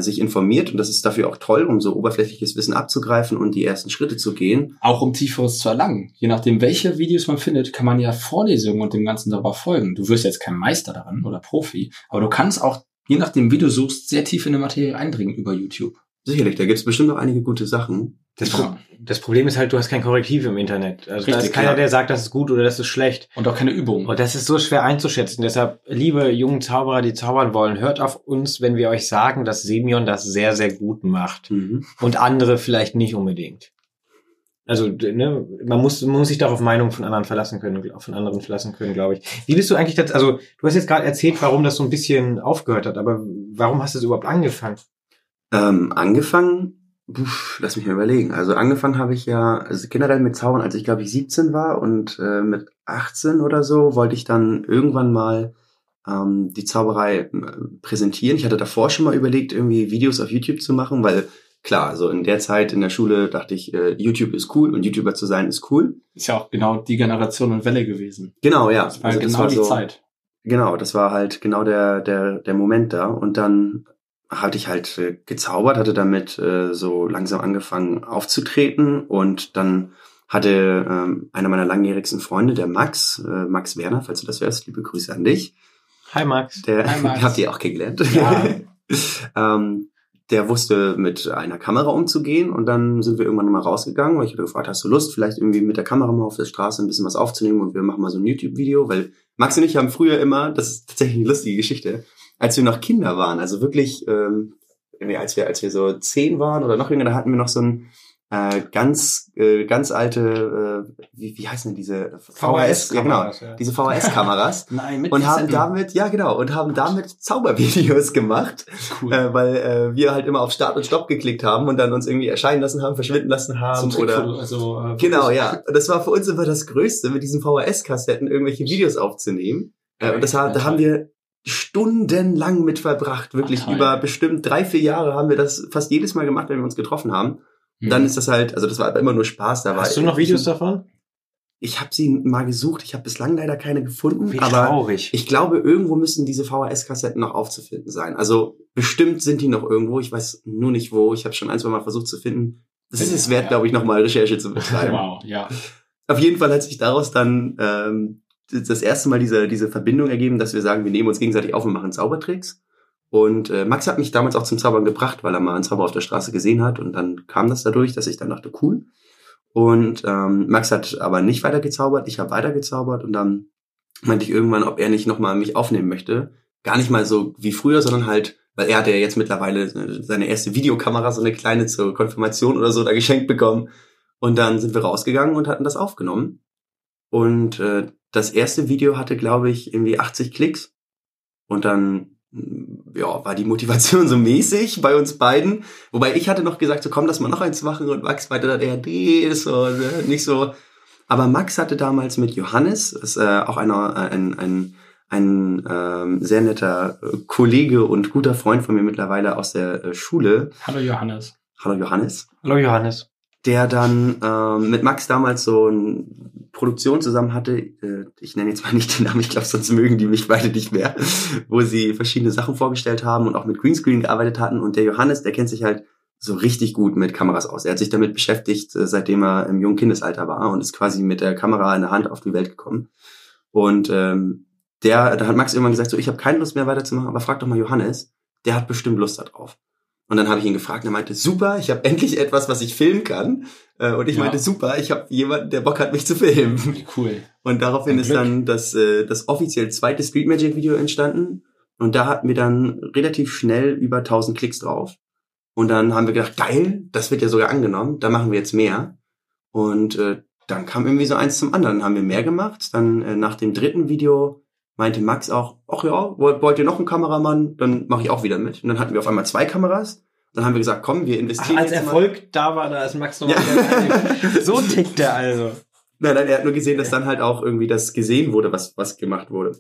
sich informiert und das ist dafür auch toll, um so oberflächliches Wissen abzugreifen und die ersten Schritte zu gehen. Auch um Tieferes zu erlangen. Je nachdem, welche Videos man findet, kann man ja Vorlesungen und dem Ganzen darüber folgen. Du wirst jetzt kein Meister daran oder Profi, aber du kannst auch, je nachdem, wie du suchst, sehr tief in die Materie eindringen über YouTube. Sicherlich, da gibt's bestimmt noch einige gute Sachen. Das, Pro das Problem ist halt, du hast kein Korrektiv im Internet. Also da Richtig, ist keiner, ja. der sagt, das ist gut oder das ist schlecht. Und auch keine Übung. Und das ist so schwer einzuschätzen. Deshalb, liebe jungen Zauberer, die zaubern wollen, hört auf uns, wenn wir euch sagen, dass Semyon das sehr, sehr gut macht. Mhm. Und andere vielleicht nicht unbedingt. Also, ne, man muss, man muss sich doch auf Meinungen von anderen verlassen können, von anderen verlassen können, glaube ich. Wie bist du eigentlich das, also, du hast jetzt gerade erzählt, warum das so ein bisschen aufgehört hat, aber warum hast du es überhaupt angefangen? Ähm, angefangen, Puh, lass mich mal überlegen. Also angefangen habe ich ja also generell mit Zaubern, als ich glaube ich 17 war und äh, mit 18 oder so wollte ich dann irgendwann mal ähm, die Zauberei äh, präsentieren. Ich hatte davor schon mal überlegt, irgendwie Videos auf YouTube zu machen, weil klar, also in der Zeit in der Schule dachte ich, äh, YouTube ist cool und YouTuber zu sein ist cool. Ist ja auch genau die Generation und Welle gewesen. Genau, ja. Das war Also genau die so, Zeit. Genau, das war halt genau der, der, der Moment da. Und dann hatte ich halt äh, gezaubert, hatte damit äh, so langsam angefangen aufzutreten und dann hatte ähm, einer meiner langjährigsten Freunde, der Max, äh, Max Werner, falls du das hörst, liebe Grüße an dich. Hi Max. Der Hi, Max. habt ihr auch kennengelernt. Ja. ähm, der wusste mit einer Kamera umzugehen und dann sind wir irgendwann mal rausgegangen, weil ich hatte gefragt, hast du Lust, vielleicht irgendwie mit der Kamera mal auf der Straße ein bisschen was aufzunehmen und wir machen mal so ein YouTube-Video, weil Max und ich haben früher immer, das ist tatsächlich eine lustige Geschichte, als wir noch Kinder waren, also wirklich, ähm, als wir als wir so zehn waren oder noch jünger, da hatten wir noch so ein äh, ganz äh, ganz alte, äh, wie, wie heißen denn diese VHS, ja genau, ja. diese VHS-Kameras Nein, mit und haben Kassetten. damit, ja genau, und haben damit Zaubervideos gemacht, cool. äh, weil äh, wir halt immer auf Start und Stopp geklickt haben und dann uns irgendwie erscheinen lassen haben, verschwinden lassen haben Zum oder also, äh, genau, ja. Und das war für uns immer das Größte, mit diesen VHS-Kassetten irgendwelche Videos aufzunehmen. Äh, und das da haben wir stundenlang mit verbracht, wirklich Ach, über bestimmt drei, vier Jahre haben wir das fast jedes Mal gemacht, wenn wir uns getroffen haben. Und dann ist das halt, also das war aber immer nur Spaß. Da war Mhm. Hast du noch Videos davon? Ich habe sie mal gesucht, ich habe bislang leider keine gefunden, Wie aber traurig. ich glaube, irgendwo müssen diese VHS-Kassetten noch aufzufinden sein. Also bestimmt sind die noch irgendwo. Ich weiß nur nicht wo. Ich habe schon ein, zwei Mal versucht zu finden. Das ist es wert, Ja. glaube ich, nochmal Recherche zu betreiben. Wow, ja. Auf jeden Fall hat sich daraus dann ähm, das erste Mal diese, diese Verbindung ergeben, dass wir sagen, wir nehmen uns gegenseitig auf und machen Zaubertricks. Und äh, Max hat mich damals auch zum Zaubern gebracht, weil er mal einen Zauber auf der Straße gesehen hat. Und dann kam das dadurch, dass ich dann dachte, cool. Und ähm, Max hat aber nicht weiter gezaubert, ich habe weiter gezaubert und dann meinte ich irgendwann, ob er nicht nochmal mich aufnehmen möchte. Gar nicht mal so wie früher, sondern halt, weil er hatte ja jetzt mittlerweile seine erste Videokamera, so eine kleine zur Konfirmation oder so, da geschenkt bekommen. Und dann sind wir rausgegangen und hatten das aufgenommen. Und äh, das erste Video hatte, glaube ich, irgendwie 80 Klicks. Und dann mh, ja, war die Motivation so mäßig bei uns beiden. Wobei ich hatte noch gesagt, so komm, lass mal noch eins machen. Und Max meinte dann, ja, nee, ist so, ne, nicht so. Aber Max hatte damals mit Johannes, ist äh, auch einer, äh, ein, ein, ein ähm, sehr netter äh, Kollege und guter Freund von mir mittlerweile aus der äh, Schule. Hallo Johannes. Hallo Johannes Hallo Johannes. Der dann ähm, mit Max damals so eine Produktion zusammen hatte. Äh, ich nenne jetzt mal nicht den Namen, ich glaube, sonst mögen die mich beide nicht mehr, wo sie verschiedene Sachen vorgestellt haben und auch mit Greenscreen gearbeitet hatten. Und der Johannes, der kennt sich halt so richtig gut mit Kameras aus. Er hat sich damit beschäftigt, äh, seitdem er im jungen Kindesalter war und ist quasi mit der Kamera in der Hand auf die Welt gekommen. Und ähm, der, da hat Max irgendwann gesagt, so ich habe keine Lust mehr weiterzumachen, aber frag doch mal Johannes, der hat bestimmt Lust darauf. Und dann habe ich ihn gefragt und er meinte, super, ich habe endlich etwas, was ich filmen kann. Äh, Und ich Ja. meinte, super, ich habe jemanden, der Bock hat, mich zu filmen. Cool. Und daraufhin Ein ist Glück. dann das, äh, das offiziell zweite Street Magic Video entstanden. Und da hatten wir dann relativ schnell über 1000 Klicks drauf. Und dann haben wir gedacht, geil, das wird ja sogar angenommen, da machen wir jetzt mehr. Und äh, dann kam irgendwie so eins zum anderen, Dann haben wir mehr gemacht. Dann äh, nach dem dritten Video meinte Max auch, ach ja, wollt, ihr noch einen Kameramann? Dann mache ich auch wieder mit. Und dann hatten wir auf einmal zwei Kameras. Dann haben wir gesagt, komm, wir Ach, investieren als jetzt mal. Erfolg da war, da ist Max noch Ja. So tickt er also. Nein, nein, er hat nur gesehen, dass dann halt auch irgendwie das gesehen wurde, was, was gemacht wurde.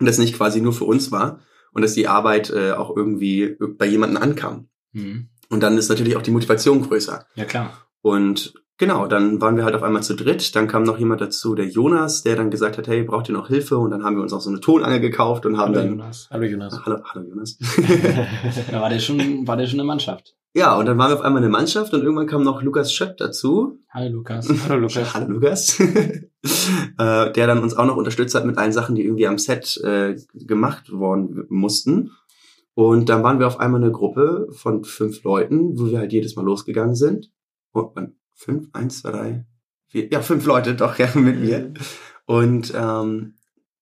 Und das nicht quasi nur für uns war und dass die Arbeit äh, auch irgendwie bei jemandem ankam. Mhm. Und dann ist natürlich auch die Motivation größer. Ja, klar. Und genau, dann waren wir halt auf einmal zu dritt. Dann kam noch jemand dazu, der Jonas, der dann gesagt hat, hey, braucht ihr noch Hilfe? Und dann haben wir uns auch so eine Tonangel gekauft und haben Hallo, dann... Jonas. Hallo Jonas. Hallo, hallo Jonas. Da war der schon, war der schon eine Mannschaft. ja, und dann waren wir auf einmal eine Mannschaft und irgendwann kam noch Lukas Schöpp dazu. Hallo, Lukas. Hallo Lukas. Hallo Lukas. äh, der dann uns auch noch unterstützt hat mit allen Sachen, die irgendwie am Set äh, gemacht worden mussten. Und dann waren wir auf einmal eine Gruppe von fünf Leuten, wo wir halt jedes Mal losgegangen sind. Und? Fünf, eins, zwei, drei, vier, ja, fünf Leute doch ja, mit mir. Und ähm,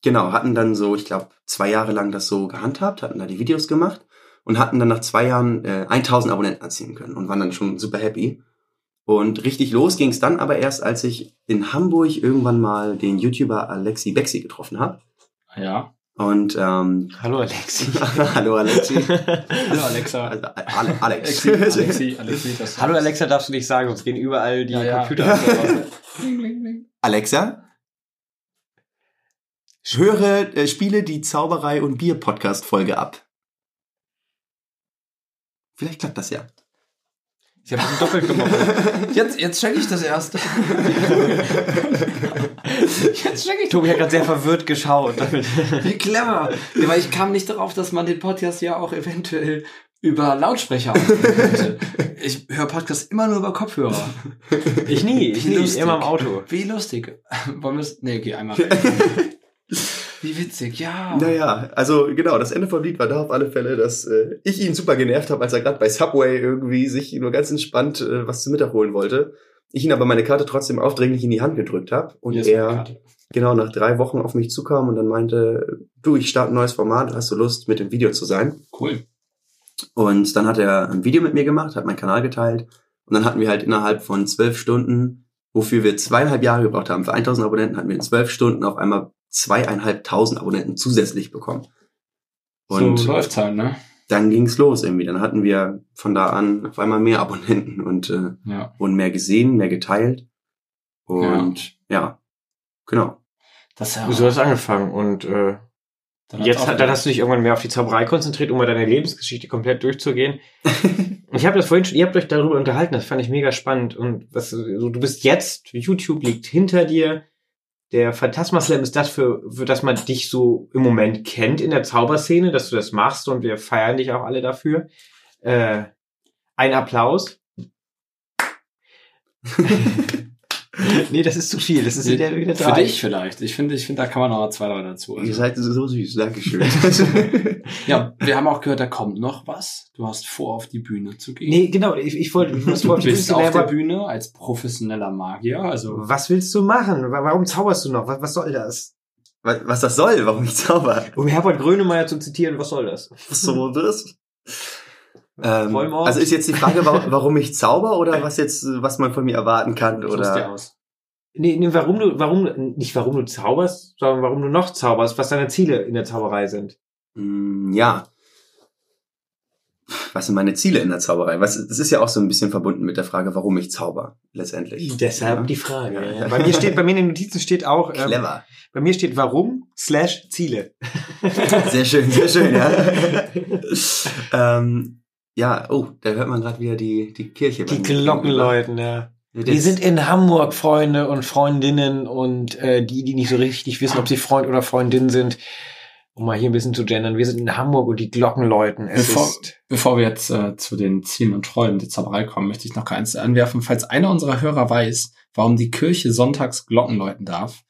genau, hatten dann so, ich glaube, zwei Jahre lang das so gehandhabt, hatten da die Videos gemacht und hatten dann nach zwei Jahren äh, 1000 Abonnenten erzielen können und waren dann schon super happy. Und richtig los ging es dann aber erst, als ich in Hamburg irgendwann mal den YouTuber Alexi Bexi getroffen habe. Ja. Und ähm, Hallo Alexi. hallo Alexi. Hallo, Alexa. Also, Ale Alex. Alexi, Alexi, Alexi, das Hallo Alexa darfst du nicht sagen, sonst gehen überall die Ja, ja. Computer. Alexa, höre, äh, spiele die Zauberei und Bier Podcast Folge ab. Vielleicht klappt das ja. Ich habe doppelt gemacht. Jetzt, jetzt check ich das erst. jetzt check ich Tobi hat gerade sehr verwirrt geschaut. Wie clever. Ja, weil ich kam nicht darauf, dass man den Podcast ja auch eventuell über Lautsprecher aufnehmen könnte. Ich höre Podcasts immer nur über Kopfhörer. Ich nie, ich nie, Lustig. immer im Auto. Wie lustig. Wollen wir es? Nee, geh einmal. Wie witzig, ja. Naja, also genau, das Ende vom Lied war da auf alle Fälle, dass äh, ich ihn super genervt habe, als er gerade bei Subway irgendwie sich nur ganz entspannt äh, was zu Mittag holen wollte. Ich ihn aber meine Karte trotzdem aufdringlich in die Hand gedrückt habe und meine er genau nach drei Wochen auf mich zukam und dann meinte, du, ich starte ein neues Format, hast du Lust, mit dem Video zu sein? Cool. Und dann hat er ein Video mit mir gemacht, hat meinen Kanal geteilt. Und dann hatten wir halt innerhalb von zwölf Stunden, wofür wir zweieinhalb Jahre gebraucht haben, für 1000 Abonnenten hatten wir in zwölf Stunden auf einmal zweieinhalbtausend Abonnenten zusätzlich bekommen. Und so läuft's halt, ne? Dann ging's los irgendwie. Dann hatten wir von da an auf einmal mehr Abonnenten und äh, Ja. wurden mehr gesehen, mehr geteilt. Und ja, genau. Das ist ja So hast du angefangen und äh, dann jetzt auch- dann hast du dich irgendwann mehr auf die Zauberei konzentriert, um mal deine Lebensgeschichte komplett durchzugehen. ich habe das vorhin schon, ihr habt euch darüber unterhalten, das fand ich mega spannend und was so, du bist jetzt, YouTube liegt hinter dir. Der Phantasma Slam ist das für, für das man dich so im Moment kennt in der Zauberszene, dass du das machst und wir feiern dich auch alle dafür. Äh, ein Applaus. nee, das ist zu viel. Das ist wieder, wieder Für drei. dich vielleicht. Ich finde, ich finde, da kann man noch zwei, drei dazu. Ihr Also, seid so süß, Dankeschön. ja, wir haben auch gehört, da kommt noch was. Du hast vor, auf die Bühne zu gehen. Nee, genau, ich, ich wollte, ich du wollte bist wissen, auf der Bühne als professioneller Magier. Also Was willst du machen? Wa- Warum zauberst du noch? Was, was soll das? was, was das soll, warum ich zauber. Um Herbert Grönemeyer zu zitieren, was soll das? Was so das? Ähm, also ist jetzt die Frage, wa- warum ich zauber oder was jetzt, was man von mir erwarten kann dir oder? aus. Nee, nee, warum du, warum, nicht warum du zauberst, sondern warum du noch zauberst, was deine Ziele in der Zauberei sind. Mm, Ja. Was sind meine Ziele in der Zauberei? Was, das ist ja auch so ein bisschen verbunden mit der Frage, warum ich zauber, letztendlich. Deshalb Ja. die Frage. Ja. Bei mir steht, bei mir in den Notizen steht auch, ähm, Clever. bei mir steht warum slash Ziele. Sehr schön, sehr schön, ja. ähm, ja, oh, da hört man gerade wieder die, die Kirche. Die Glocken läuten, ja. Wir sind in Hamburg, Freunde und Freundinnen und äh, die, die nicht so richtig wissen, ob sie Freund oder Freundin sind, um mal hier ein bisschen zu gendern. Wir sind in Hamburg und die Glocken läuten. Es Bevor, ist bevor wir jetzt äh, zu den Zielen und Träumen der Zauberei kommen, möchte ich noch eins anwerfen. Falls einer unserer Hörer weiß, warum die Kirche sonntags Glocken läuten darf,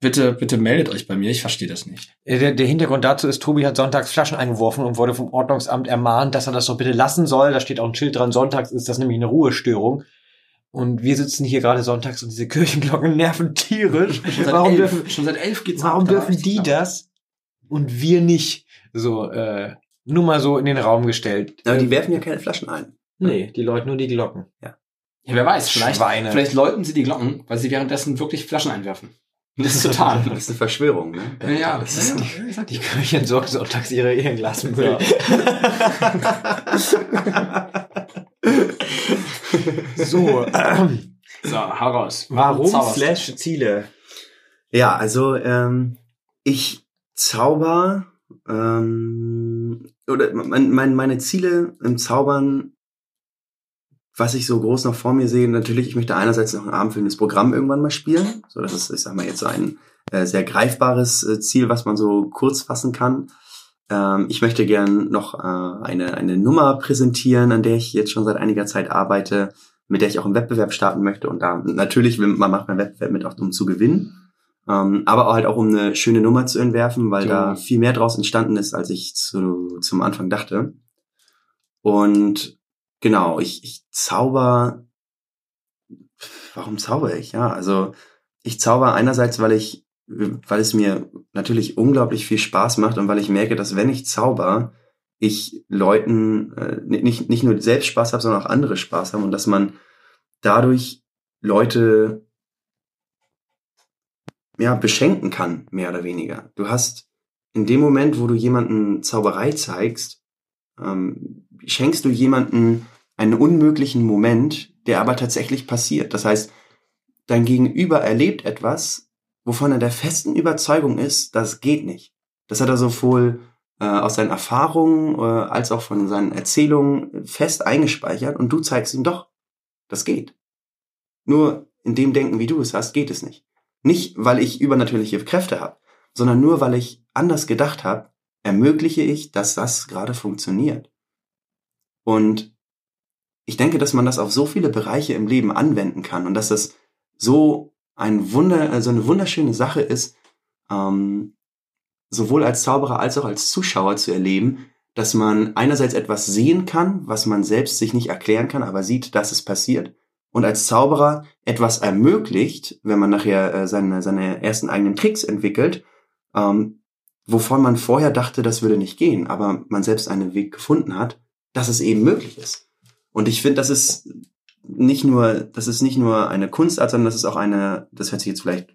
bitte, bitte meldet euch bei mir. Ich verstehe das nicht. Äh, Der, der Hintergrund dazu ist, Tobi hat sonntags Flaschen eingeworfen und wurde vom Ordnungsamt ermahnt, dass er das doch bitte lassen soll. Da steht auch ein Schild dran, sonntags ist das nämlich eine Ruhestörung. Und wir sitzen hier gerade sonntags und diese Kirchenglocken nerven tierisch. Warum elf, dürfen, schon seit elf geht's warum dürfen die ab. das und wir nicht? So, äh, nur mal so in den Raum gestellt. Aber die werfen ja keine Flaschen ein. Nee, die läuten nur die Glocken. Ja, wer weiß, vielleicht, Schweine. vielleicht läuten sie die Glocken, weil sie währenddessen wirklich Flaschen einwerfen. Das ist total. Das ist eine Verschwörung, ne? ja, ja, Das ist ist Die Kirche entsorgt sonntags ihre ihren Glasmüll. so, ähm, So, hau raus. Warum du? slash Ziele? Ja, also ähm, ich zauber ähm, oder mein, mein, meine Ziele im Zaubern, was ich so groß noch vor mir sehe, natürlich, ich möchte einerseits noch ein abendfüllendes Programm irgendwann mal spielen. So, das ist, ich sag mal, jetzt so ein äh, sehr greifbares äh, Ziel, was man so kurz fassen kann. Ähm, ich möchte gern noch äh, eine, eine Nummer präsentieren, an der ich jetzt schon seit einiger Zeit arbeite, mit der ich auch einen Wettbewerb starten möchte. Und da natürlich, man macht einen Wettbewerb mit, auch um zu gewinnen. Ähm, aber halt auch um eine schöne Nummer zu entwerfen, weil Du- da viel mehr draus entstanden ist, als ich zu, zum Anfang dachte. Und genau, ich, ich zauber. Warum zauber ich? Ja, also ich zauber einerseits, weil ich, weil es mir natürlich unglaublich viel Spaß macht und weil ich merke, dass wenn ich zauber, ich Leuten äh, nicht, nicht nur selbst Spaß habe, sondern auch andere Spaß haben und dass man dadurch Leute ja, beschenken kann, mehr oder weniger. Du hast in dem Moment, wo du jemanden Zauberei zeigst, ähm, schenkst du jemanden einen unmöglichen Moment, der aber tatsächlich passiert. Das heißt, dein Gegenüber erlebt etwas, wovon er der festen Überzeugung ist, das geht nicht. Das hat er sowohl äh, aus seinen Erfahrungen äh, als auch von seinen Erzählungen fest eingespeichert und du zeigst ihm doch, das geht. Nur in dem Denken, wie du es hast, geht es nicht. Nicht, weil ich übernatürliche Kräfte habe, sondern nur, weil ich anders gedacht habe, ermögliche ich, dass das gerade funktioniert. Und ich denke, dass man das auf so viele Bereiche im Leben anwenden kann und dass das so ein Wunder, also eine wunderschöne Sache ist, ähm, sowohl als Zauberer als auch als Zuschauer zu erleben, dass man einerseits etwas sehen kann, was man selbst sich nicht erklären kann, aber sieht, dass es passiert, und als Zauberer etwas ermöglicht, wenn man nachher äh, seine, seine ersten eigenen Tricks entwickelt, ähm, wovon man vorher dachte, das würde nicht gehen, aber man selbst einen Weg gefunden hat, dass es eben möglich ist. Und ich finde, das ist nicht nur, das ist nicht nur eine Kunstart, sondern das ist auch eine, das hört sich jetzt vielleicht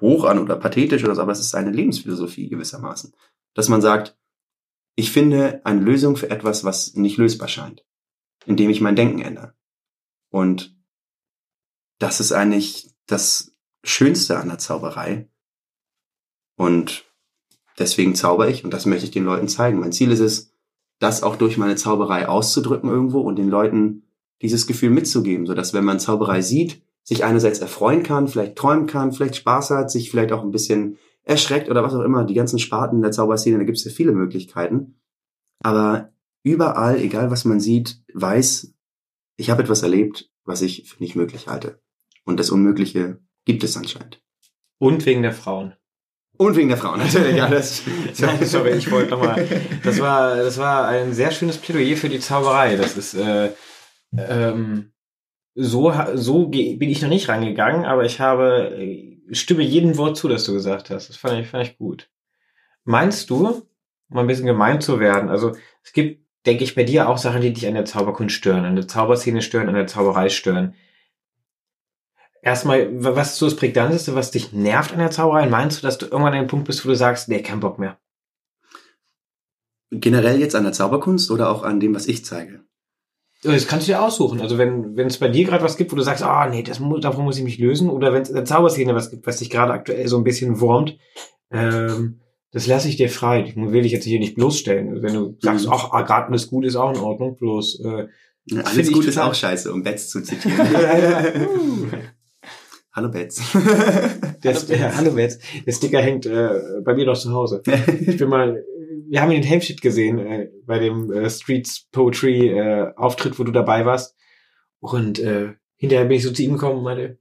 hoch an oder pathetisch oder so, aber es ist eine Lebensphilosophie gewissermaßen. Dass man sagt, ich finde eine Lösung für etwas, was nicht lösbar scheint, indem ich mein Denken ändere. Und das ist eigentlich das Schönste an der Zauberei. Und deswegen zauber ich und das möchte ich den Leuten zeigen. Mein Ziel ist es, das auch durch meine Zauberei auszudrücken irgendwo und den Leuten dieses Gefühl mitzugeben, sodass wenn man Zauberei sieht, sich einerseits erfreuen kann, vielleicht träumen kann, vielleicht Spaß hat, sich vielleicht auch ein bisschen erschreckt oder was auch immer. Die ganzen Sparten der Zauberszene, da gibt es ja viele Möglichkeiten. Aber überall, egal was man sieht, weiß, ich habe etwas erlebt, was ich für nicht möglich halte. Und das Unmögliche gibt es anscheinend. Und wegen der Frauen. Und wegen der Frauen natürlich. Ja, das, Nein, sorry, ich wollte nochmal. Das war, das war ein sehr schönes Plädoyer für die Zauberei. Das ist äh, ähm, so, so bin ich noch nicht rangegangen, aber ich habe äh, stimme jedem Wort zu, das du gesagt hast. Das fand ich, fand ich gut. Meinst du, um ein bisschen gemein zu werden, also es gibt, denke ich, bei dir auch Sachen, die dich an der Zauberkunst stören, an der Zauberszene stören, an der Zauberei stören. Erstmal, wa- was ist so das Prägnanteste, was dich nervt an der Zauberei? Meinst du, dass du irgendwann an dem Punkt bist, wo du sagst, nee, kein Bock mehr? generell jetzt an der Zauberkunst oder auch an dem, was ich zeige? Das kannst du dir aussuchen. Also wenn wenn es bei dir gerade was gibt, wo du sagst, ah nee, das mu davon muss ich mich lösen, oder wenn es in der Zauberszene was gibt, was dich gerade aktuell so ein bisschen wurmt, ähm, das lasse ich dir frei. Ich will dich jetzt hier nicht bloßstellen. Wenn du sagst, Mhm. ach, ah, gerade alles gut ist auch in Ordnung, bloß äh, Alles ich gut ist auch scheiße, um Betz zu zitieren. Hallo Betz. der, der, hallo Metz, der Sticker hängt äh, bei mir noch zu Hause. Ich bin mal, wir haben ihn in Helmstedt gesehen, äh, bei dem äh, Streets Poetry äh, Auftritt, wo du dabei warst. Und äh, hinterher bin ich so zu ihm gekommen und meinte,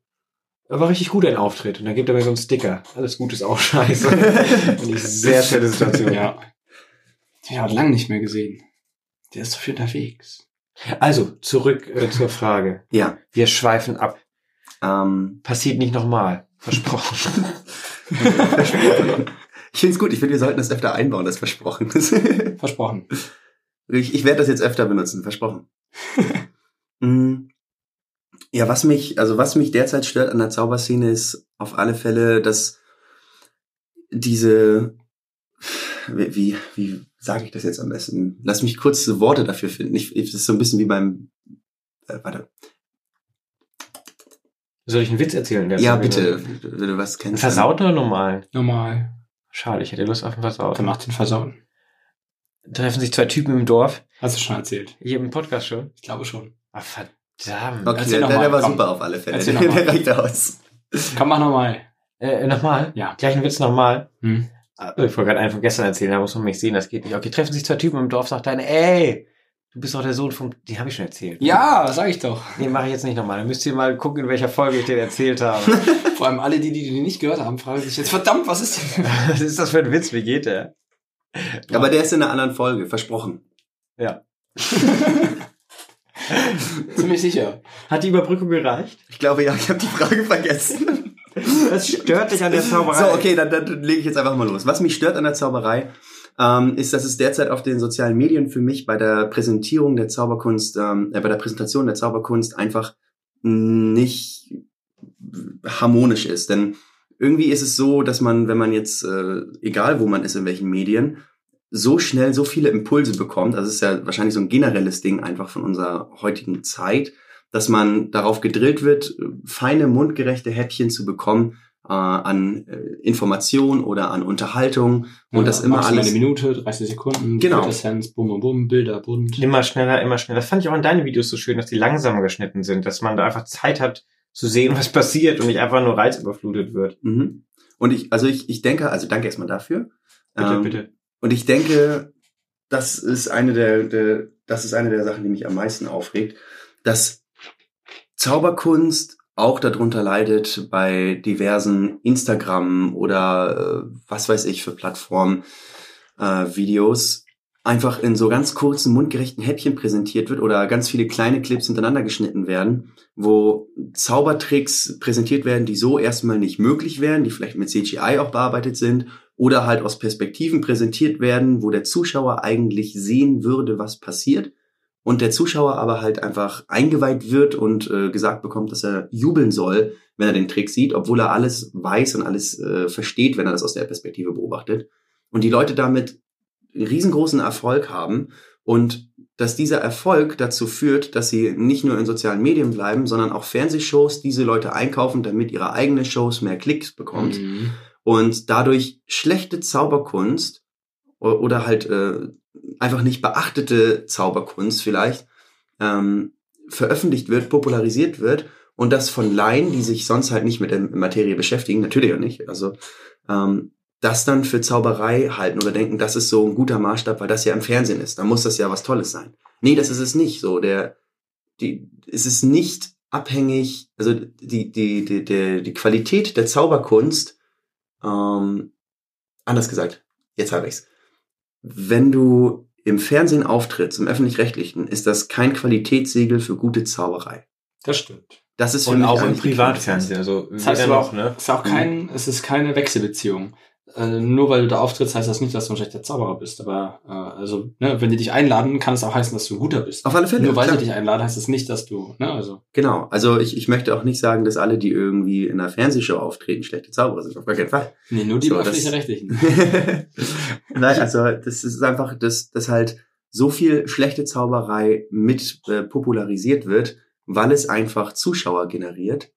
war richtig gut ein Auftritt. Und dann gibt er mir so einen Sticker. Alles gut ist auch scheiße. und ich sehr schöne Situation. Ja. Den hat lange nicht mehr gesehen. Der ist so viel unterwegs. Also, zurück äh, zur Frage. ja, Wir schweifen ab. Ähm, Passiert nicht nochmal. Versprochen. ich finde es gut. Ich finde, wir sollten das öfter einbauen, das versprochen. Versprochen. ich ich werde das jetzt öfter benutzen, versprochen. Mm, ja, was mich, also was mich derzeit stört an der Zauberszene ist auf alle Fälle, dass diese, wie, wie, wie sage ich das jetzt am besten? Lass mich kurz Worte dafür finden. Ich, ich, das ist so ein bisschen wie beim, äh, warte. Soll ich einen Witz erzählen? Der Ja, bitte, wenn du was kennst. versauten oder normalen? Normal. Schade, ich hätte Lust auf einen Dann versauten. macht den Versauen. Treffen sich zwei Typen im Dorf. Hast du schon erzählt? Hier im Podcast schon. Ich glaube schon. Ah, verdammt. Okay, Erzähl der, noch der, mal, der war komm. super auf alle Fälle. Erzähl Der, reicht aus. Komm, mach nochmal. Äh, nochmal? Ja. Gleich einen Witz nochmal. Hm. Ah, Ich wollte gerade einen von gestern erzählen, da muss man mich sehen, das geht nicht. Okay, treffen sich zwei Typen im Dorf, sagt einer, ey, du bist doch der Sohn vom, die habe ich schon erzählt. Ja, sag ich doch. Nee, mache ich jetzt nicht nochmal. Dann müsst ihr mal gucken, in welcher Folge ich den erzählt habe. Vor allem alle, die, die den nicht gehört haben, fragen sich jetzt, verdammt, was ist denn? Was ist das für ein Witz? Wie geht der? Aber der ist in einer anderen Folge, versprochen. Ja. Ziemlich sicher. Hat die Überbrückung gereicht? Ich glaube ja, ich habe die Frage vergessen. Das stört dich an der Zauberei. So, okay, dann, dann lege ich jetzt einfach mal los. Was mich stört an der Zauberei, ähm, ist, dass es derzeit auf den sozialen Medien für mich bei der Präsentierung der Zauberkunst, ähm, äh, bei der Präsentation der Zauberkunst einfach nicht harmonisch ist. Denn irgendwie ist es so, dass man, wenn man jetzt, äh, egal wo man ist, in welchen Medien, so schnell so viele Impulse bekommt, also es ist ja wahrscheinlich so ein generelles Ding einfach von unserer heutigen Zeit, dass man darauf gedrillt wird, feine, mundgerechte Häppchen zu bekommen äh, an äh, Information oder an Unterhaltung und das immer alles. eine Minute, 30 Sekunden, Genau. Quintessenz, bum, bum, bum, Bilder, bunt. Immer schneller, immer schneller. Das fand ich auch in deinen Videos so schön, dass die langsamer geschnitten sind, dass man da einfach Zeit hat zu sehen, was passiert und nicht einfach nur reizüberflutet wird. Mhm. Und ich, also ich, ich denke, also danke erstmal dafür. Bitte, Ähm, bitte. Und ich denke, das ist eine der, der, das ist eine der Sachen, die mich am meisten aufregt, dass Zauberkunst auch darunter leidet bei diversen Instagram oder äh, was weiß ich für Plattformen äh, einfach in so ganz kurzen mundgerechten Häppchen präsentiert wird oder ganz viele kleine Clips hintereinander geschnitten werden, wo Zaubertricks präsentiert werden, die so erstmal nicht möglich wären, die vielleicht mit CGI auch bearbeitet sind oder halt aus Perspektiven präsentiert werden, wo der Zuschauer eigentlich sehen würde, was passiert und der Zuschauer aber halt einfach eingeweiht wird und äh, gesagt bekommt, dass er jubeln soll, wenn er den Trick sieht, obwohl er alles weiß und alles äh, versteht, wenn er das aus der Perspektive beobachtet. Und die Leute damit riesengroßen Erfolg haben und dass dieser Erfolg dazu führt, dass sie nicht nur in sozialen Medien bleiben, sondern auch Fernsehshows diese Leute einkaufen, damit ihre eigene Shows mehr Klicks bekommt Mhm. und dadurch schlechte Zauberkunst oder halt äh, einfach nicht beachtete Zauberkunst vielleicht ähm, veröffentlicht wird, popularisiert wird und das von Laien, die sich sonst halt nicht mit der Materie beschäftigen, natürlich auch nicht, also ähm, das dann für Zauberei halten oder denken, das ist so ein guter Maßstab, weil das ja im Fernsehen ist, dann muss das ja was Tolles sein. Nee, das ist es nicht. So, der, die, es ist nicht abhängig, also die, die, die, die, die Qualität der Zauberkunst ähm, anders gesagt, jetzt habe ich's. Wenn du im Fernsehen auftrittst, im öffentlich-rechtlichen, ist das kein Qualitätssiegel für gute Zauberei. Das stimmt. Das ist für Und mich auch im Privatfernsehen. Also Das heißt aber noch, auch, ne? es ist auch kein, es ist keine Wechselbeziehung. Äh, nur weil du da auftrittst, heißt das nicht, dass du ein schlechter Zauberer bist. Aber äh, also, ne, wenn die dich einladen, kann es auch heißen, dass du ein guter bist. Auf alle Fälle. nur weil klar. sie dich einladen, heißt das nicht, dass du, ne, also. Genau. Also ich, ich möchte auch nicht sagen, dass alle, die irgendwie in einer Fernsehshow auftreten, schlechte Zauberer sind. Auf gar keinen Fall. Nee, nur die So, öffentlich-rechtlichen. Nein, also das ist einfach, dass, dass halt so viel schlechte Zauberei mit äh, popularisiert wird, weil es einfach Zuschauer generiert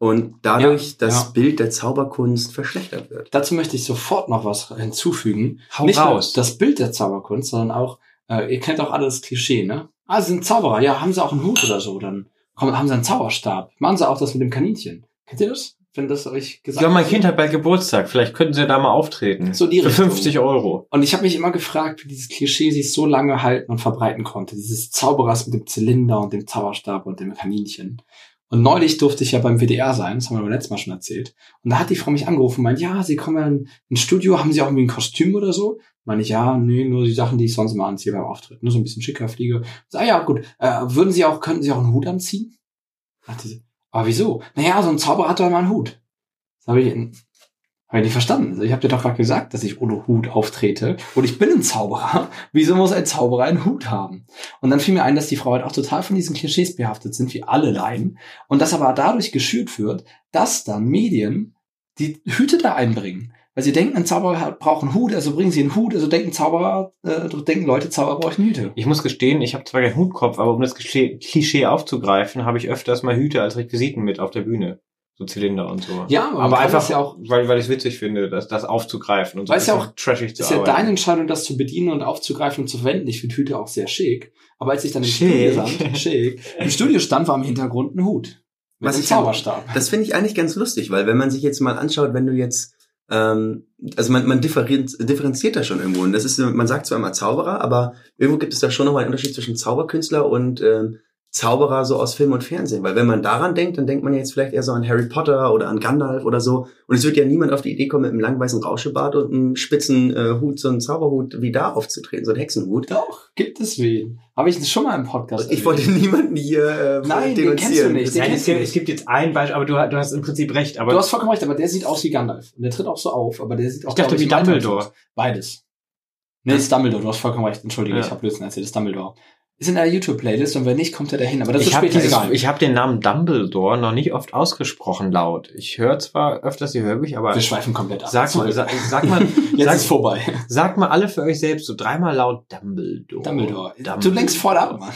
und dadurch Ja, das ja. Bild der Zauberkunst verschlechtert wird. Dazu möchte ich sofort noch was hinzufügen. Hau Nicht raus. nur das Bild der Zauberkunst, sondern auch, äh, ihr kennt auch alle das Klischee, ne? Ah, sie sind Zauberer, ja, haben sie auch einen Hut oder so, dann kommen, haben sie einen Zauberstab. Machen sie auch das mit dem Kaninchen. Kennt ihr das? Wenn das euch gesagt Ja, mein? Kind hat bald Geburtstag. Vielleicht könnten sie da mal auftreten. So die Für Richtung. 50 Euro. Und ich habe mich immer gefragt, wie dieses Klischee sich so lange halten und verbreiten konnte. Dieses Zauberers mit dem Zylinder und dem Zauberstab und dem Kaninchen. Und neulich durfte ich ja beim WDR sein, das haben wir beim letzten Mal schon erzählt. Und da hat die Frau mich angerufen und meint, ja, Sie kommen ja in- ins Studio, haben Sie auch irgendwie ein Kostüm oder so? Meine ich, ja, nee, nur die Sachen, die ich sonst immer anziehe beim Auftritt. Nur so ein bisschen schicker Fliege. So, ah ja, gut. Äh, würden Sie auch, könnten Sie auch einen Hut anziehen? Dachte sie, aber wieso? Naja, so ein Zauberer hat doch immer einen Hut. Das habe ich, hab ich nicht verstanden. Also Ich habe dir doch gerade gesagt, dass ich ohne Hut auftrete. Und ich bin ein Zauberer. Wieso muss ein Zauberer einen Hut haben? Und dann fiel mir ein, dass die Frau halt auch total von diesen Klischees behaftet sind, wie alle Laien. Und das aber dadurch geschürt wird, dass dann Medien die Hüte da einbringen. Weil sie denken, ein Zauberer braucht einen Hut, also bringen sie einen Hut, also denken Zauberer, äh, denken Leute, Zauberer brauchen Hüte. Ich muss gestehen, ich habe zwar keinen Hutkopf, aber um das Klischee aufzugreifen, habe ich öfters mal Hüte als Requisiten mit auf der Bühne. So Zylinder und so. Ja, aber einfach, ja auch- weil, weil ich es witzig finde, das, das aufzugreifen und so Weil es ja bisschen trashig zu ist ja arbeiten. deine Entscheidung, das zu bedienen und aufzugreifen und zu verwenden. Ich finde Hüte auch sehr schick. Aber als ich dann im Schick. Studio stand, schick, im Studio stand, war im Hintergrund ein Hut. Mit Was einem ich- Zauberstab. Das finde ich eigentlich ganz lustig, weil wenn man sich jetzt mal anschaut, wenn du jetzt, ähm, also man, man differenz, differenziert da schon irgendwo. Und das ist, man sagt zwar immer Zauberer, aber irgendwo gibt es da schon nochmal einen Unterschied zwischen Zauberkünstler und ähm, Zauberer so aus Film und Fernsehen. Weil wenn man daran denkt, dann denkt man ja jetzt vielleicht eher so an Harry Potter oder an Gandalf oder so. Und es wird ja niemand auf die Idee kommen, mit einem langen weißen Rauschebart und einem spitzen äh, Hut, so einen Zauberhut wie da aufzutreten, so einen Hexenhut. Doch, gibt es wen. Habe ich schon mal im Podcast Ich wollte niemanden hier äh, Nein, den denunzieren. kennst du nicht. Den Nein, es, kennst du gibt, nicht. es gibt jetzt ein Beispiel, aber du, du hast im Prinzip recht. Aber Du hast vollkommen recht, aber der sieht aus wie Gandalf. Und der tritt auch so auf, aber der sieht auch Ich dachte wie Dumbledore. Beides. Nee, ist Dumbledore, du hast vollkommen recht. Entschuldige, Ja. ich habe Blödsinn erzählt, ist Dumbledore. Ist in einer YouTube-Playlist und wenn nicht, kommt er dahin. Aber das ich ist später egal. ich habe den Namen Dumbledore noch nicht oft ausgesprochen laut. Ich höre zwar öfters die Hörbücher, aber Wir schweifen komplett ab. sag mal, sag, sag mal, Jetzt sag, ist vorbei. sag mal alle für euch selbst so dreimal laut Dumbledore. Dumbledore. Du lenkst voll ab, Mann.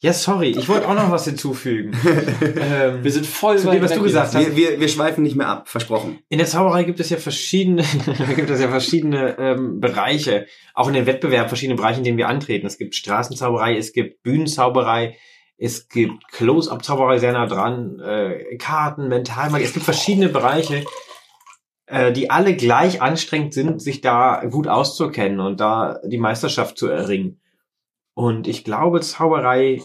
Ja, sorry, ich wollte auch noch was hinzufügen. ähm, Wir sind voll Zu dem, was du gesagt hast. Wir, wir, wir schweifen nicht mehr ab, versprochen. In der Zauberei gibt es ja verschiedene, gibt es ja verschiedene ähm, Bereiche, auch in den Wettbewerben verschiedene Bereiche, in denen wir antreten. Es gibt Straßenzauberei, es gibt Bühnenzauberei, es gibt Close-up-Zauberei sehr nah dran, äh, Karten, Mentalmagie. Es gibt verschiedene Bereiche, äh, die alle gleich anstrengend sind, sich da gut auszukennen und da die Meisterschaft zu erringen. Und ich glaube, Zauberei